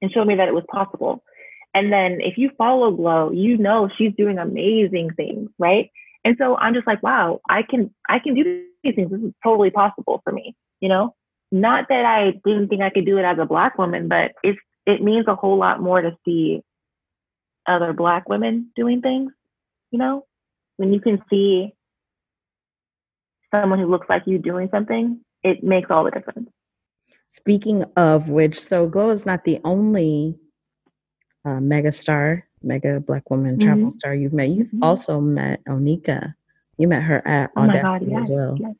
and showed me that it was possible. And then if you follow Glo, you know she's doing amazing things, right? And so I'm just like, wow, I can I can do these things. This is totally possible for me, you know? Not that I didn't think I could do it as a black woman, but it's it means a whole lot more to see other black women doing things, you know? When you can see someone who looks like you doing something, it makes all the difference. Speaking of which, so Glo is not the only uh, mega star, mega black woman mm-hmm. travel star you've met. You've mm-hmm. also met Oneika. You met her at oh Audacity yes, as well. Yes.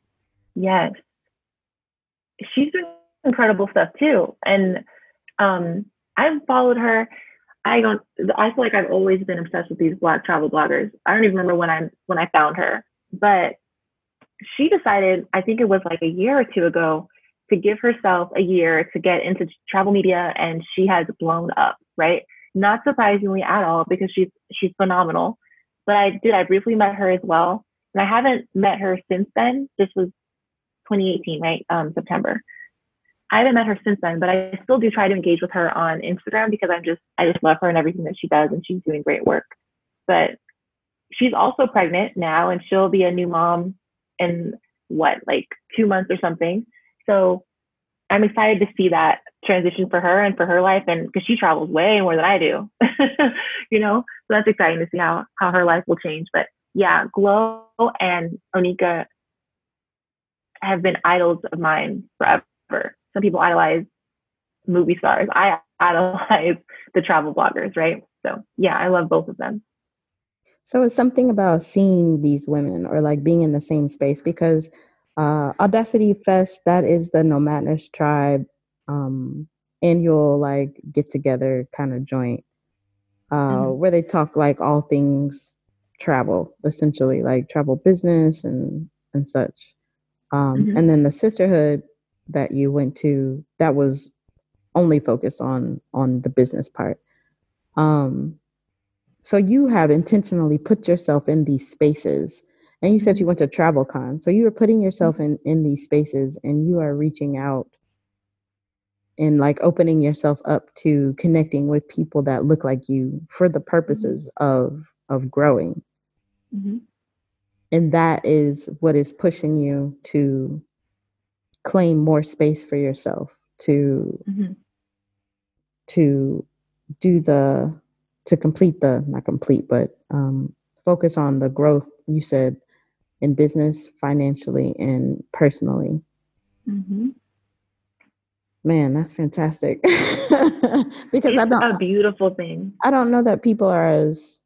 yes. She's doing incredible stuff too. And um, I've followed her I don't. I feel like I've always been obsessed with these black travel bloggers. I don't even remember when I when I found her, but she decided. I think it was like a year or two ago to give herself a year to get into travel media, and she has blown up. Right? Not surprisingly at all because she's she's phenomenal. But I did. I briefly met her as well, and I haven't met her since then. This was 2018, right? Um, September. I haven't met her since then, but I still do try to engage with her on Instagram because I'm just I just love her and everything that she does and she's doing great work. But she's also pregnant now and she'll be a new mom in what, like two months or something. So I'm excited to see that transition for her and for her life and because she travels way more than I do. you know? So that's exciting to see how how her life will change. But yeah, Glo and Oneika have been idols of mine forever. Some people idolize movie stars. I idolize the travel bloggers, right? So yeah, I love both of them. So it's something about seeing these women or like being in the same space because uh, Audacity Fest, that is the Nomadness Tribe um, annual like get together kind of joint uh, mm-hmm. where they talk like all things travel, essentially like travel business and and such. Um, mm-hmm. And then the sisterhood that you went to, that was only focused on on the business part. Um, so you have intentionally put yourself in these spaces. And you said you mm-hmm. went to TravelCon. So you were putting yourself in in these spaces and you are reaching out and like opening yourself up to connecting with people that look like you for the purposes mm-hmm. of of growing. Mm-hmm. And that is what is pushing you to claim more space for yourself to mm-hmm. to do the to complete the not complete but um, focus on the growth you said in business financially and personally mm-hmm. man that's fantastic because it's i don't a beautiful thing i don't know that people are as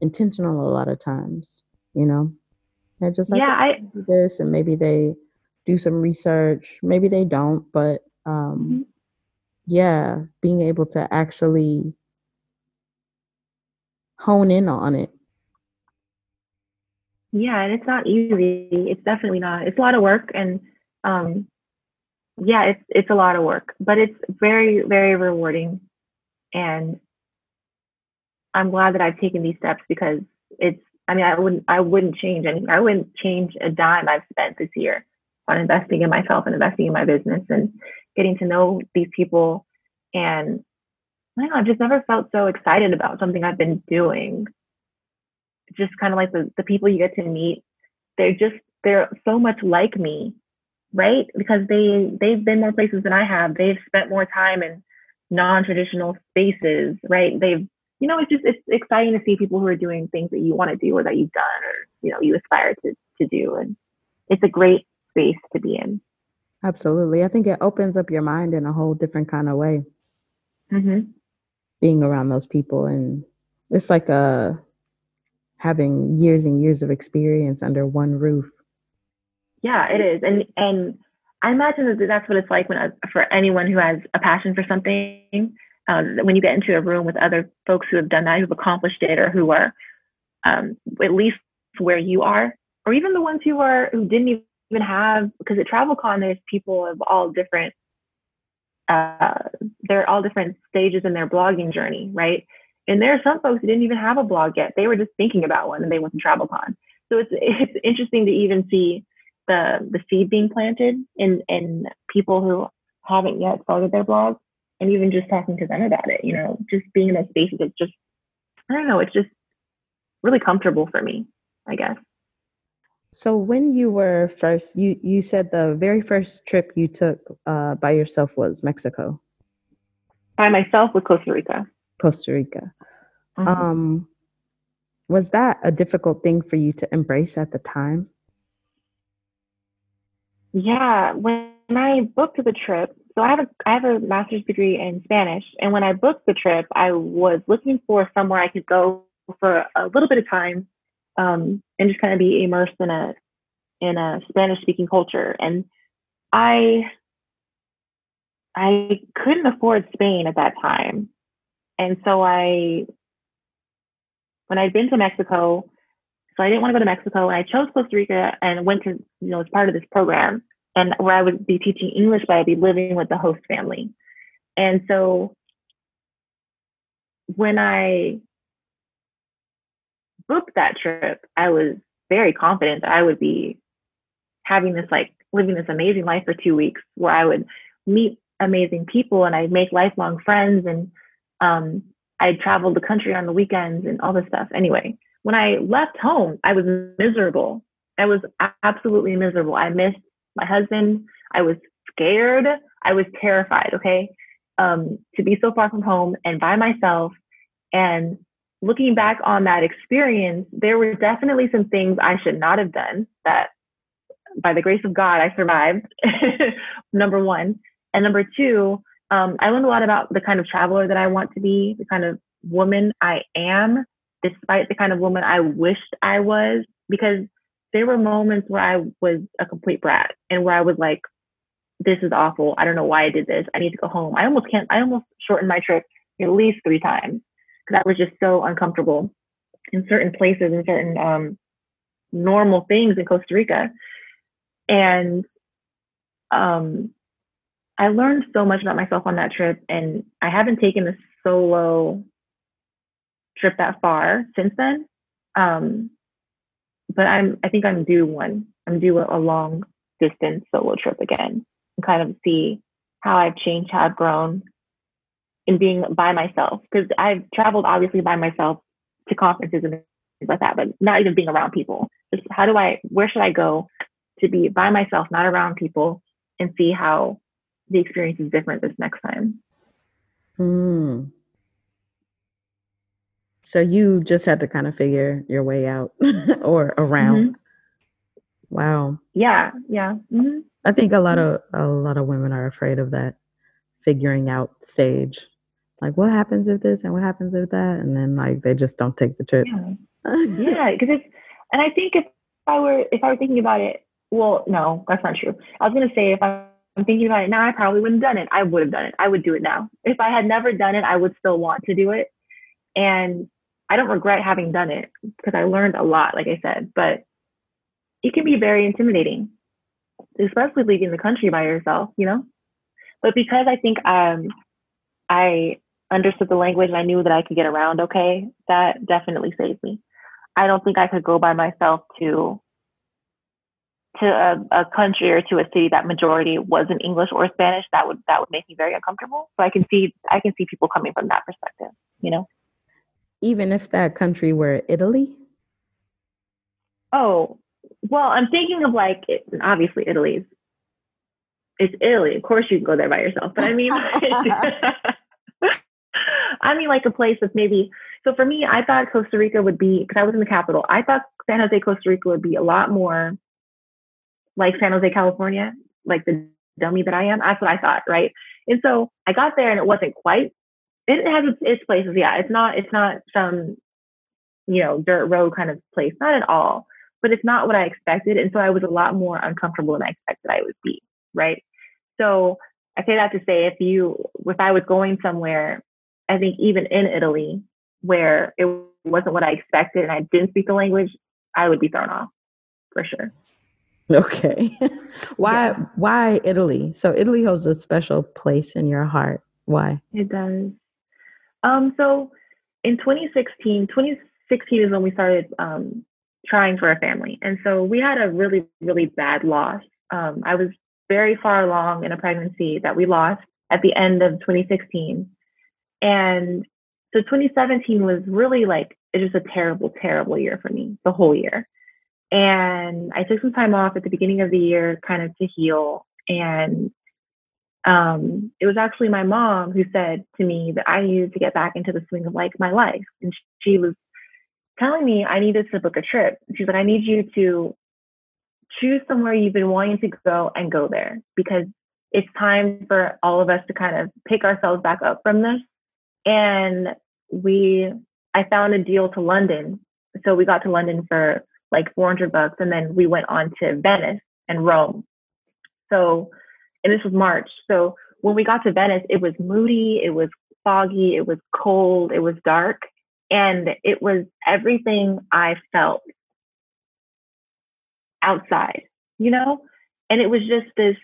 intentional a lot of times you know they're just like yeah i do this and maybe they do some research maybe they don't but um mm-hmm. yeah being able to actually hone in on it. Yeah, and it's not easy. It's definitely not. It's a lot of work and um yeah, it's it's a lot of work, but it's very very rewarding and I'm glad that I've taken these steps because it's I mean I wouldn't I wouldn't change anything. I wouldn't change a dime I've spent this year on investing in myself and investing in my business and getting to know these people and I don't know, I've just never felt so excited about something I've been doing. Just kind of like the, the people you get to meet, they're just they're so much like me, right? Because they they've been more places than I have. They've spent more time in non-traditional spaces, right? They've you know, it's just it's exciting to see people who are doing things that you want to do or that you've done or you know you aspire to to do, and it's a great space to be in. Absolutely, I think it opens up your mind in a whole different kind of way. Mm-hmm being around those people and it's like a uh, having years and years of experience under one roof yeah it is and and i imagine that that's what it's like when for anyone who has a passion for something um, when you get into a room with other folks who have done that who've accomplished it or who are um, at least where you are or even the ones who are who didn't even have because at travelcon there's people of all different uh, they're all different stages in their blogging journey, right? And there are some folks who didn't even have a blog yet. They were just thinking about one and they went to TravelCon. So it's it's interesting to even see the the seed being planted in in people who haven't yet started their blog and even just talking to them about it, you know, just being in those spaces, it's just I don't know, it's just really comfortable for me, I guess. So when you were first, you you said the very first trip you took uh, by yourself was Mexico. By myself with Costa Rica. Costa Rica. Mm-hmm. Um, was that a difficult thing for you to embrace at the time? Yeah, when I booked the trip, so I have a I have a master's degree in Spanish, and when I booked the trip, I was looking for somewhere I could go for a little bit of time um, and just kind of be immersed in a in a Spanish speaking culture. And I I couldn't afford Spain at that time. And so I when I'd been to Mexico, so I didn't want to go to Mexico and I chose Costa Rica and went to, you know, as part of this program and where I would be teaching English, but I'd be living with the host family. And so when I booked that trip, I was very confident that I would be having this like living this amazing life for two weeks where I would meet amazing people and I'd make lifelong friends and um, I'd travel the country on the weekends and all this stuff. Anyway, when I left home, I was miserable. I was absolutely miserable. I missed my husband. I was scared. I was terrified. Okay. Um, to be so far from home and by myself and looking back on that experience, there were definitely some things I should not have done that by the grace of God, I survived. number one, and number two, um, I learned a lot about the kind of traveler that I want to be, the kind of woman I am, despite the kind of woman I wished I was, because there were moments where I was a complete brat and where I was like, this is awful. I don't know why I did this. I need to go home. I almost can't, I almost shortened my trip at least three times because I was just so uncomfortable in certain places and certain um, normal things in Costa Rica. And um, I learned so much about myself on that trip. And I haven't taken a solo trip that far since then. Um, but I'm, I think I'm due one. I'm due a, a long distance solo trip again and kind of see how I've changed, how I've grown in being by myself. Because I've traveled obviously by myself to conferences and things like that, but not even being around people. Just how do I, where should I go to be by myself, not around people, and see how the experience is different this next time. Hmm. So you just had to kind of figure your way out or around. Mm-hmm. Wow. Yeah. Yeah. Mm-hmm. I think a lot of a lot of women are afraid of that figuring out stage. Like, what happens if this and what happens if that, and then like they just don't take the trip. Yeah, yeah, because it's and I think if I were if I were thinking about it, well, no, that's not true. I was gonna say if I'm thinking about it now, I probably wouldn't have done it. I would have done it. I would do it now. If I had never done it, I would still want to do it, and I don't regret having done it because I learned a lot, like I said. But it can be very intimidating especially leaving the country by yourself, you know? But because I think um, I understood the language and I knew that I could get around okay, that definitely saved me. I don't think I could go by myself to to a, a, country or to a city that majority was in English or Spanish. That would that would make me very uncomfortable. So I can see I can see people coming from that perspective, you know. Even if that country were Italy? Oh, well, I'm thinking of like, it, obviously Italy's, it's Italy. Of course you can go there by yourself. But I mean, I mean like a place that's maybe, so for me, I thought Costa Rica would be, because I was in the capital, I thought San Jose, Costa Rica would be a lot more like San Jose, California, like the dummy that I am. That's what I thought, right? And so I got there and it wasn't quite, it has its, its places. Yeah. It's not, it's not some, you know, dirt road kind of place. Not at all but it's not what I expected. And so I was a lot more uncomfortable than I expected I would be. Right. So I say that to say if you, if I was going somewhere, I think even in Italy, where it wasn't what I expected and I didn't speak the language, I would be thrown off for sure. Okay. why yeah. why Italy? So Italy holds a special place in your heart. Why? It does. Um so in 2016, 2016 is when we started um, trying for a family. And so we had a really, really bad loss. Um, I was very far along in a pregnancy that we lost at the end of 2016. And so 2017 was really like, it was a terrible, terrible year for me, the whole year. And I took some time off at the beginning of the year kind of to heal. And um, it was actually my mom who said to me that I needed to get back into the swing of like my life. And she was telling me I needed to book a trip. She's like, I need you to choose somewhere you've been wanting to go and go there because it's time for all of us to kind of pick ourselves back up from this. And we, I found a deal to London. So we got to London for like 400 bucks and then we went on to Venice and Rome. So, and this was March. So when we got to Venice, it was moody, it was foggy, it was cold, it was dark. And it was everything I felt outside, you know? And it was just this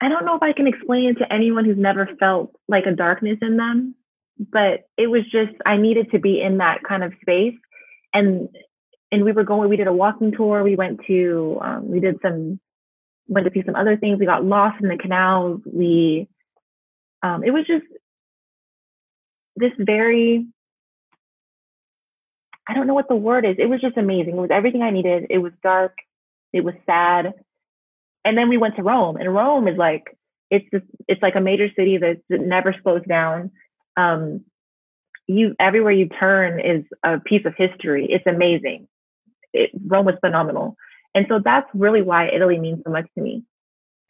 I don't know if I can explain it to anyone who's never felt like a darkness in them, but it was just I needed to be in that kind of space. And and we were going, we did a walking tour. We went to, um, we did some, went to see some other things. We got lost in the canals. We, um, it was just this very I don't know what the word is. It was just amazing. It was everything I needed. It was dark. It was sad. And then we went to Rome, and Rome is like it's just it's like a major city that, never slows down. Um, you everywhere you turn is a piece of history. It's amazing. It, Rome was phenomenal, And so that's really why Italy means so much to me.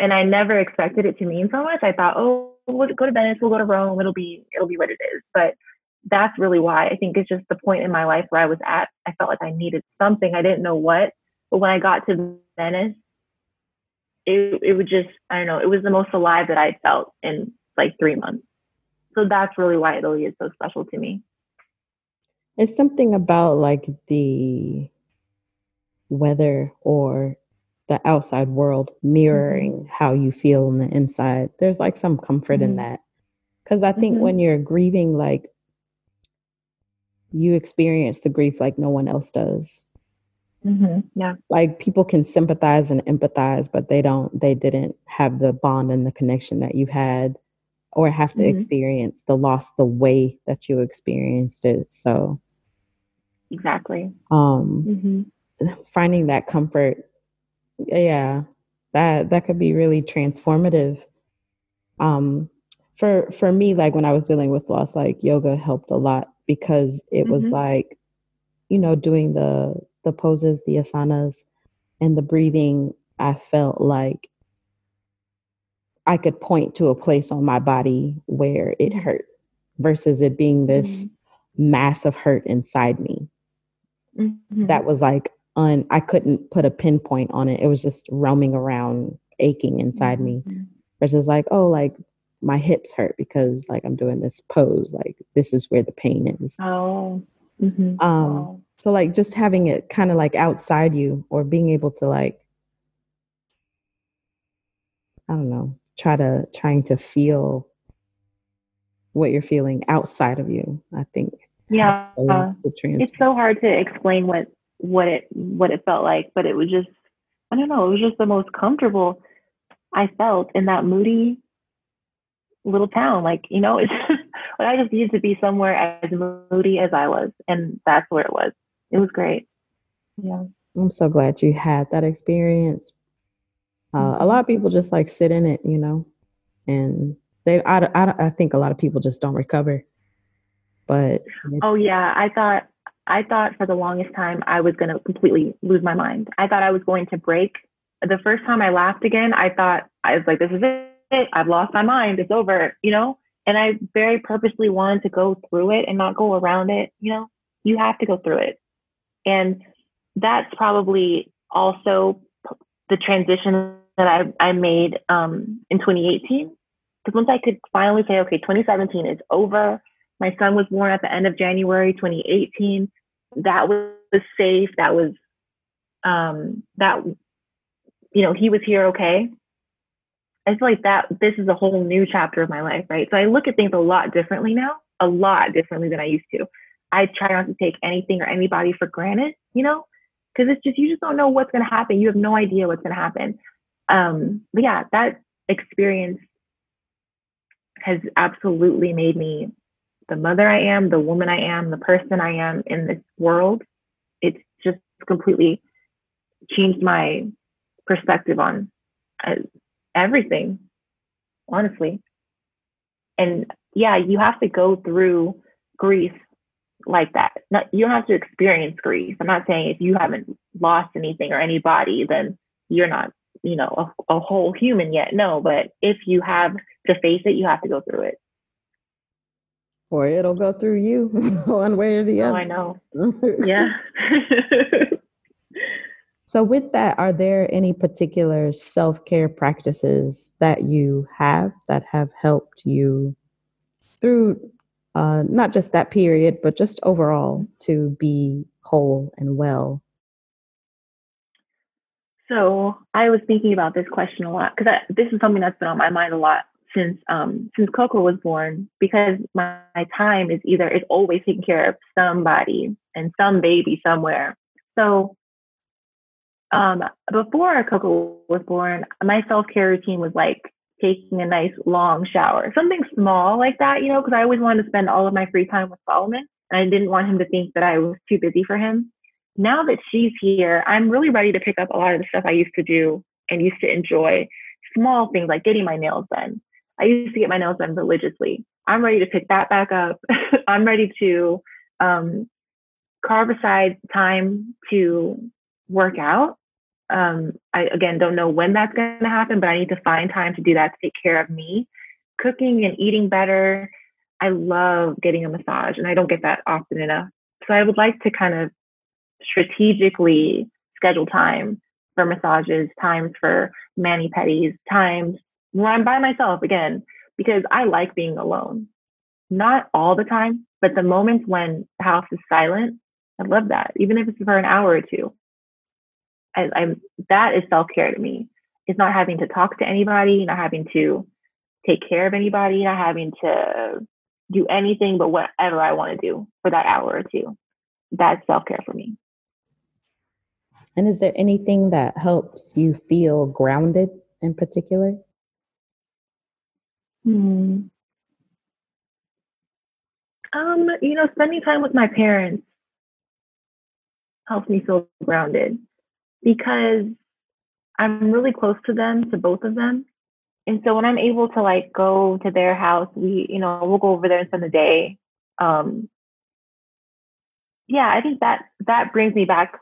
And I never expected it to mean so much. I thought, oh, we'll go to Venice, we'll go to Rome, it'll be it'll be what it is. But that's really why I think it's just the point in my life where I was at. I felt like I needed something. I didn't know what. But when I got to Venice, it it would just I don't know, it was the most alive that I felt in like three months. So that's really why Italy is so special to me. It's something about like the weather or the outside world mirroring mm-hmm. how you feel on the inside. There's like some comfort mm-hmm. in that. Cause I think mm-hmm. when you're grieving, like you experience the grief like no one else does. Mm-hmm. Yeah. Like people can sympathize and empathize, but they don't, they didn't have the bond and the connection that you had or have to mm-hmm. experience the loss the way that you experienced it. So, exactly. Um, mm-hmm. finding that comfort, yeah, that that could be really transformative. Um, for for me, like when I was dealing with loss, like yoga helped a lot because it mm-hmm. was like, you know, doing the the poses, the asanas, and the breathing. I felt like I could point to a place on my body where it hurt versus it being this mm-hmm. massive hurt inside me. Mm-hmm. That was like un I couldn't put a pinpoint on it. It was just roaming around aching inside me. Mm-hmm. Versus like, oh, like my hips hurt because like I'm doing this pose, like this is where the pain is. Oh. Mm-hmm. Um oh. So like just having it kind of like outside you or being able to like I don't know, try to trying to feel what you're feeling outside of you i think yeah. it's so hard to explain what what it what it felt like but it was just i don't know it was just the most comfortable i felt in that moody little town like you know it's like i just needed to be somewhere as moody as i was and that's where it was it was great yeah i'm so glad you had that experience uh, a lot of people just like sit in it, you know, and they. I, I, I think a lot of people just don't recover. But oh yeah, I thought I thought for the longest time I was going to completely lose my mind. I thought I was going to break. The first time I laughed again, I thought I was like, "This is it. I've lost my mind. It's over." You know. And I very purposely wanted to go through it and not go around it. You know, you have to go through it, and that's probably also the transition that I, I made um, in 2018. Because once I could finally say, okay, 2017 is over. My son was born at the end of January 2018. That was safe. That was, um, that, you know, he was here okay. I feel like that this is a whole new chapter of my life, right? So I look at things a lot differently now, a lot differently than I used to. I try not to take anything or anybody for granted, you know, because it's just you just don't know what's going to happen. You have no idea what's going to happen. Um, but yeah, that experience has absolutely made me the mother I am, the woman I am, the person I am in this world. It's just completely changed my perspective on uh, everything, honestly. And yeah, you have to go through grief like that. Not, you don't have to experience grief. I'm not saying if you haven't lost anything or anybody, then you're not, you know, a, a whole human yet. No, but if you have to face it, you have to go through it. Or it'll go through you one way or the oh, other. Oh, I know. yeah. so, with that, are there any particular self care practices that you have that have helped you through uh, not just that period, but just overall to be whole and well? So I was thinking about this question a lot because this is something that's been on my mind a lot since um, since Coco was born. Because my, my time is either is always taking care of somebody and some baby somewhere. So um, before Coco was born, my self care routine was like taking a nice long shower, something small like that, you know, because I always wanted to spend all of my free time with Solomon. And I didn't want him to think that I was too busy for him. Now that she's here, I'm really ready to pick up a lot of the stuff I used to do and used to enjoy. Small things like getting my nails done. I used to get my nails done religiously. I'm ready to pick that back up. I'm ready to um, carve aside time to work out Um, I again don't know when that's going to happen, but I need to find time to do that to take care of me. Cooking and eating better. I love getting a massage, and I don't get that often enough. So I would like to kind of strategically schedule time for massages, times for mani pedis, times when I'm by myself again, because I like being alone. Not all the time, but the moments when the house is silent, I love that, even if it's for an hour or two. I, I'm that is self care to me. It's not having to talk to anybody, not having to take care of anybody, not having to do anything but whatever I want to do for that hour or two. That's self care for me. And is there anything that helps you feel grounded in particular? Hmm. Um, you know, spending time with my parents helps me feel grounded because I'm really close to them, to both of them. And so when I'm able to like go to their house, we, you know, we'll go over there and spend the day. Um, yeah, I think that that brings me back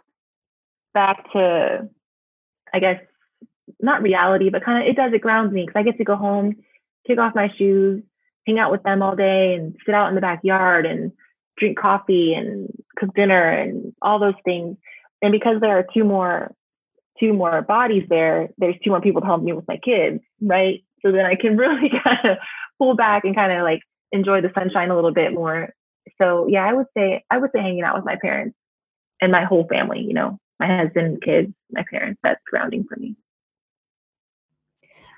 back to, I guess, not reality, but kind of it does, it grounds me because I get to go home, kick off my shoes, hang out with them all day and sit out in the backyard and drink coffee and cook dinner and all those things. And because there are two more two more bodies there, there's two more people to help me with my kids, right? So then I can really kind of pull back and kind of like enjoy the sunshine a little bit more. So yeah, I would say I would say hanging out with my parents and my whole family, you know my husband, kids, my parents. That's grounding for me.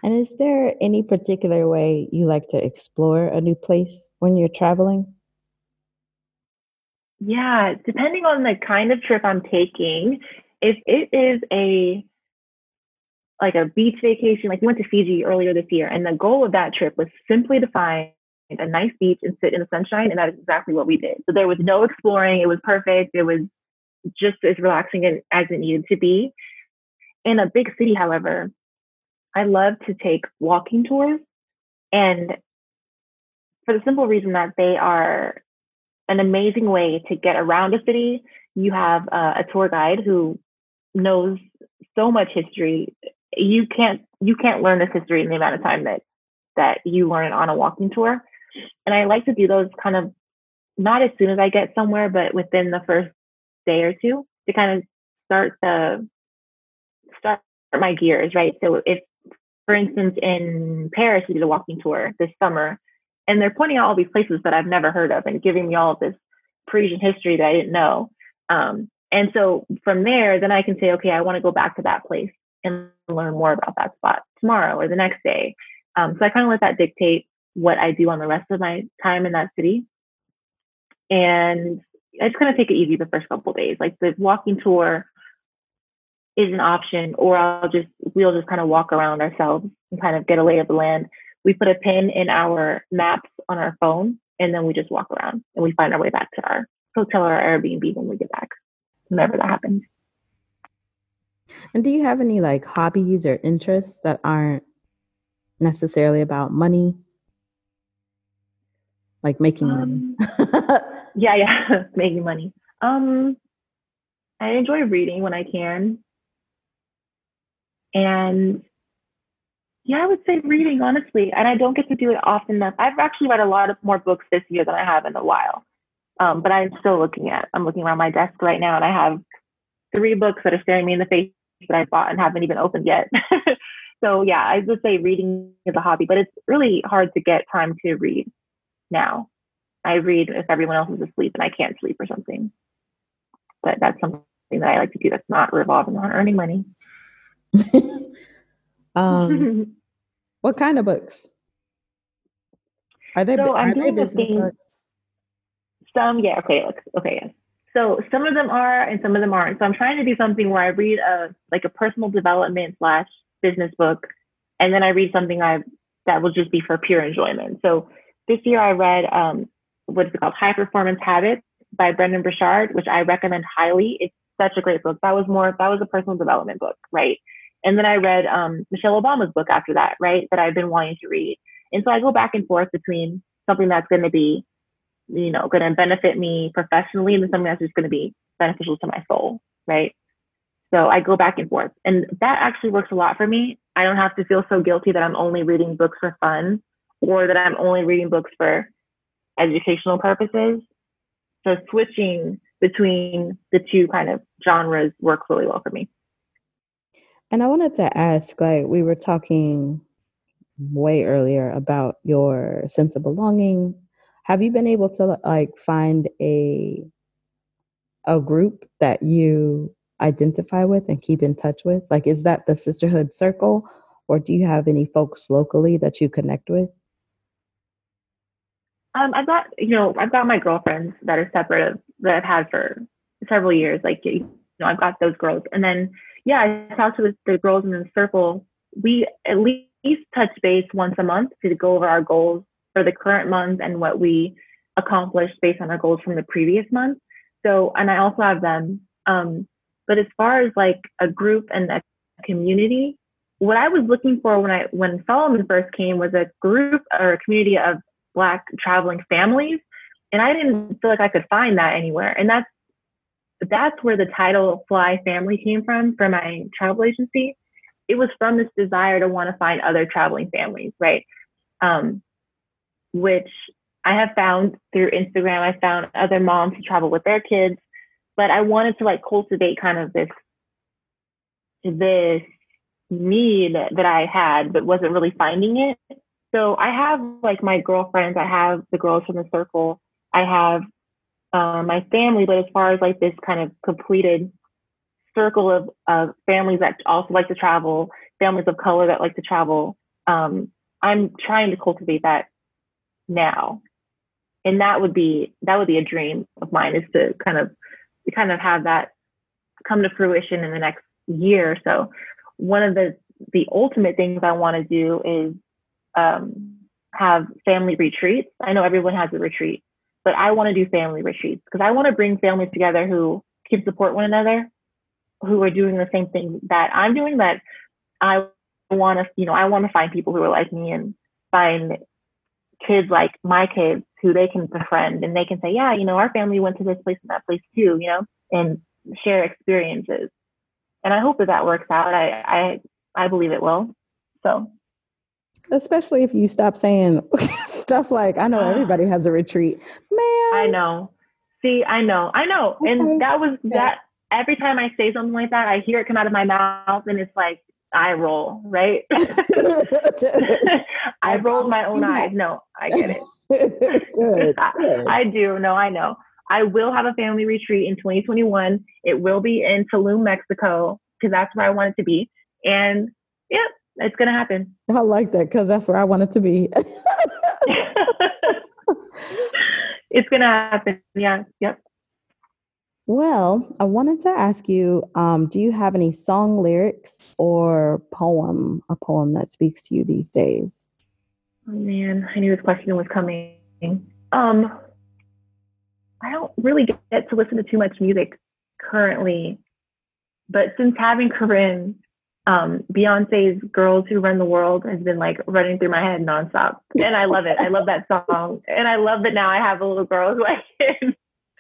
And is there any particular way you like to explore a new place when you're traveling? Yeah, depending on the kind of trip I'm taking, if it is a like a beach vacation, like we went to Fiji earlier this year, and the goal of that trip was simply to find a nice beach and sit in the sunshine, and that is exactly what we did. So there was no exploring; it was perfect. It was just as relaxing as it needed to be. In a big city, however, I love to take walking tours. And for the simple reason that they are an amazing way to get around a city. You have uh, a tour guide who knows so much history. You can't you can't learn this history in the amount of time that that you learn on a walking tour. And I like to do those kind of not as soon as I get somewhere, but within the first day or two to kind of start the start my gears, right? So if, for instance, in Paris we did a walking tour this summer, and they're pointing out all these places that I've never heard of and giving me all of this Parisian history that I didn't know. Um, and so from there, then I can say, okay, I want to go back to that place and learn more about that spot tomorrow or the next day. Um, so I kind of let that dictate what I do on the rest of my time in that city. And I just kind of take it easy the first couple days. Like the walking tour is an option, or I'll just we'll just kind of walk around ourselves and kind of get a lay of the land. We put a pin in our maps on our phone, and then we just walk around and we find our way back to our hotel or our Airbnb when we get back, whenever that happens. And do you have any like hobbies or interests that aren't necessarily about money? Like making um, money? yeah, yeah, making money. Um, I enjoy reading when I can, and yeah, I would say reading honestly, and I don't get to do it often enough. I've actually read a lot of more books this year than I have in a while, um, but I'm still looking at. I'm looking around my desk right now, and I have three books that are staring me in the face that I bought and haven't even opened yet. so yeah, I would say reading is a hobby, but it's really hard to get time to read now. I read if everyone else is asleep and I can't sleep or something. But that's something that I like to do that's not revolving on earning money. um, what kind of books? Are they, so are they business books? Some, yeah, okay, look, okay, yes. So some of them are and some of them aren't. So I'm trying to do something where I read a like a personal development slash business book, and then I read something I that will just be for pure enjoyment. So this year I read um, what is it called? High Performance Habits by Brendon Burchard, which I recommend highly. It's such a great book. That was more, that was a personal development book, right? And then I read um, Michelle Obama's book after that, right? That I've been wanting to read. And so I go back and forth between something that's going to be, you know, going to benefit me professionally and something that's just going to be beneficial to my soul, right? So I go back and forth. And that actually works a lot for me. I don't have to feel so guilty that I'm only reading books for fun or that I'm only reading books for educational purposes. So switching between the two kind of genres works really well for me. And I wanted to ask like, we were talking way earlier about your sense of belonging. Have you been able to like find a a group that you identify with and keep in touch with? Like, is that the sisterhood circle, or do you have any folks locally that you connect with? Um, I've got you know I've got my girlfriends that are separate that I've had for several years. Like know I've got those girls, and then yeah, I talk to the, the girls in the circle. We at least touch base once a month to go over our goals for the current month and what we accomplished based on our goals from the previous month. So, and I also have them. Um, but as far as like a group and a community, what I was looking for when I when Solomon first came was a group or a community of Black traveling families, and I didn't feel like I could find that anywhere. And that's that's where the title Fly Family came from for my travel agency. It was from this desire to want to find other traveling families, right? Um, which I have found through Instagram. I found other moms who travel with their kids, but I wanted to like cultivate kind of this this need that I had, but wasn't really finding it. So I have like my girlfriends, I have the girls from the circle, I have uh, my family, but as far as like this kind of completed circle of, of families that also like to travel, families of color that like to travel, um, I'm trying to cultivate that now. And that would be that would be a dream of mine is to kind of to kind of have that come to fruition in the next year or so. One of the the ultimate things I want to do is um, have family retreats. I know everyone has a retreat, but I want to do family retreats because I want to bring families together who can support one another, who are doing the same thing that I'm doing. That I want to, you know, I want to find people who are like me and find kids like my kids who they can befriend and they can say, yeah, you know, our family went to this place and that place too, you know, and share experiences. And I hope that that works out. I I I believe it will. So especially if you stop saying stuff like, I know everybody has a retreat. Man. I know. See, I know. I know. Okay. And that was that every time I say something like that, I hear it come out of my mouth and it's like I roll, right? I rolled my own eyes. No, I get it. good, good. I do. No, I know. I will have a family retreat in 2021. It will be in Tulum, Mexico, because that's where I want it to be. And yeah, it's gonna happen. I like that because that's where I want it to be. it's gonna happen. Yeah. Yep. Well, I wanted to ask you um, do you have any song lyrics or poem, a poem that speaks to you these days? Oh man, I knew this question was coming. Um, I don't really get to listen to too much music currently, but since having Corinne, um, Beyonce's "Girls Who Run the World" has been like running through my head nonstop, and I love it. I love that song, and I love that now I have a little girl who I can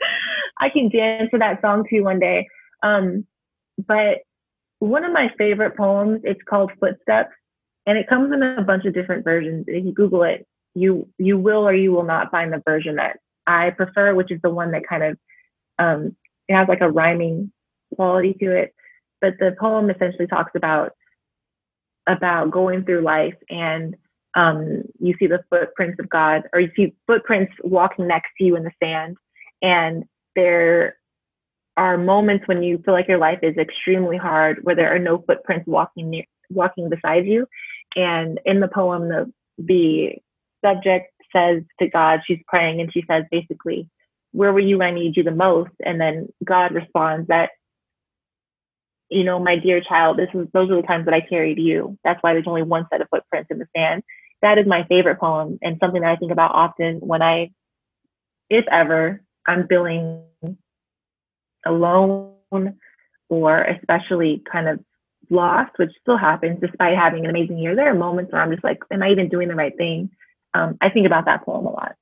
I can dance to that song too one day. Um, but one of my favorite poems, it's called Footsteps, and it comes in a bunch of different versions. If you Google it, you you will or you will not find the version that I prefer, which is the one that kind of um, it has like a rhyming quality to it. But the poem essentially talks about about going through life and um, you see the footprints of God, or you see footprints walking next to you in the sand, and there are moments when you feel like your life is extremely hard, where there are no footprints walking near, walking beside you. And in the poem, the the subject says to God, she's praying, and she says basically, "Where were you when I need you the most?" And then God responds that, you know, my dear child, this is those are the times that I carried you. That's why there's only one set of footprints in the sand. That is my favorite poem and something that I think about often when I, if ever, I'm feeling alone or especially kind of lost, which still happens despite having an amazing year. There are moments where I'm just like, am I even doing the right thing? Um, I think about that poem a lot.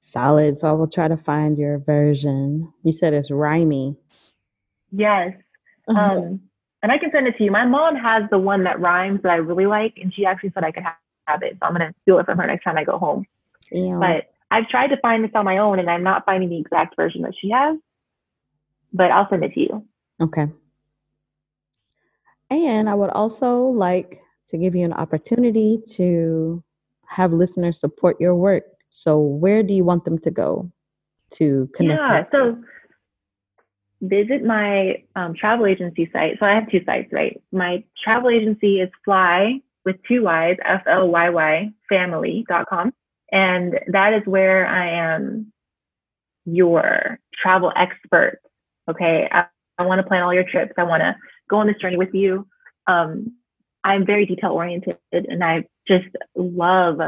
Solid. So I will try to find your version. You said it's rhymey. Yes. Mm-hmm. Um, and I can send it to you. My mom has the one that rhymes that I really like, and she actually said I could have, it. So I'm gonna steal it from her next time I go home. Yeah. But I've tried to find this on my own, and I'm not finding the exact version that she has. But I'll send it to you. Okay. And I would also like to give you an opportunity to have listeners support your work. So, where do you want them to go to connect? Yeah, so visit my um, travel agency site. So, I have two sites, right? My travel agency is Fly with two Y's, F L Y Y, family.com. And that is where I am your travel expert. Okay. I, I want to plan all your trips. I want to go on this journey with you. Um, I'm very detail oriented and I just love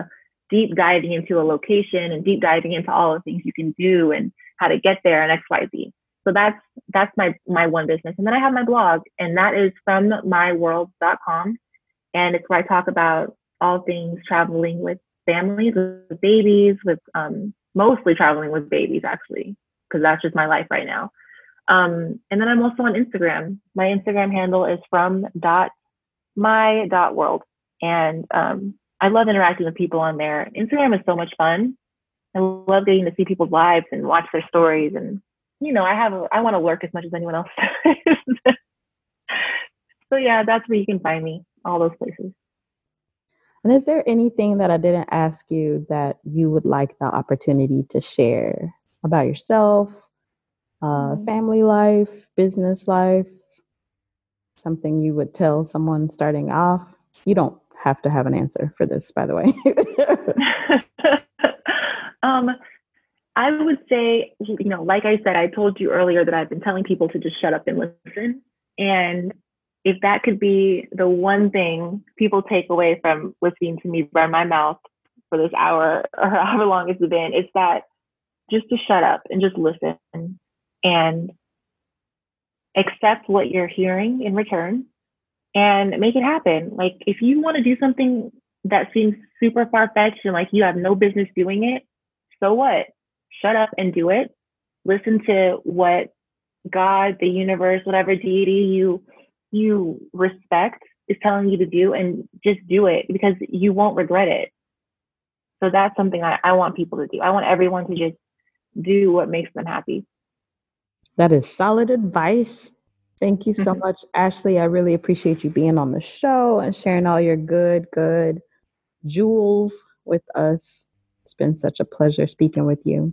deep diving into a location and deep diving into all the things you can do and how to get there and XYZ. So that's that's my my one business. And then I have my blog and that is from myworld.com. And it's where I talk about all things traveling with families, with babies, with um, mostly traveling with babies actually, because that's just my life right now. Um, and then I'm also on Instagram. My Instagram handle is from dot my dot world. And um, I love interacting with people on there. Instagram is so much fun. I love getting to see people's lives and watch their stories. And, you know, I have, a, I want to work as much as anyone else does. so yeah, that's where you can find me, all those places. And is there anything that I didn't ask you that you would like the opportunity to share about yourself, uh, mm-hmm. family life, business life, something you would tell someone starting off? You don't have to have an answer for this, by the way. um, I would say, you know, like I said, I told you earlier that I've been telling people to just shut up and listen. And if that could be the one thing people take away from listening to me burn my mouth for this hour or however long it's been, it's that just to shut up and just listen and accept what you're hearing in return and make it happen. Like if you want to do something that seems super far fetched and like you have no business doing it, so what? Shut up and do it. Listen to what God, the universe, whatever deity you you respect is telling you to do and just do it because you won't regret it. So that's something I, I want people to do. I want everyone to just do what makes them happy. That is solid advice. Thank you so much, Ashley. I really appreciate you being on the show and sharing all your good, good jewels with us. It's been such a pleasure speaking with you.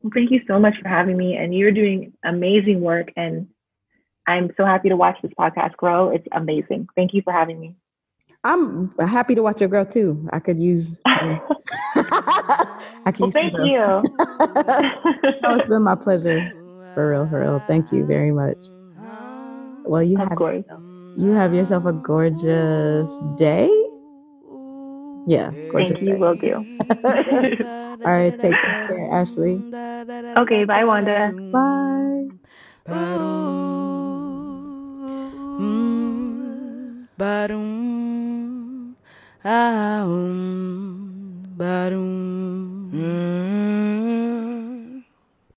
Well, thank you so much for having me. And you're doing amazing work. And I'm so happy to watch this podcast grow. It's amazing. Thank you for having me. I'm happy to watch your grow too. I could use. I could well, use thank you. oh, it's been my pleasure. For real, for real. Thank you very much. Well, you of have course. you have yourself a gorgeous day. Yeah, gorgeous. Thank you. Day. Will do. All right, take care, Ashley. Okay, bye, Wanda. Bye. Barum, ah, um, barum.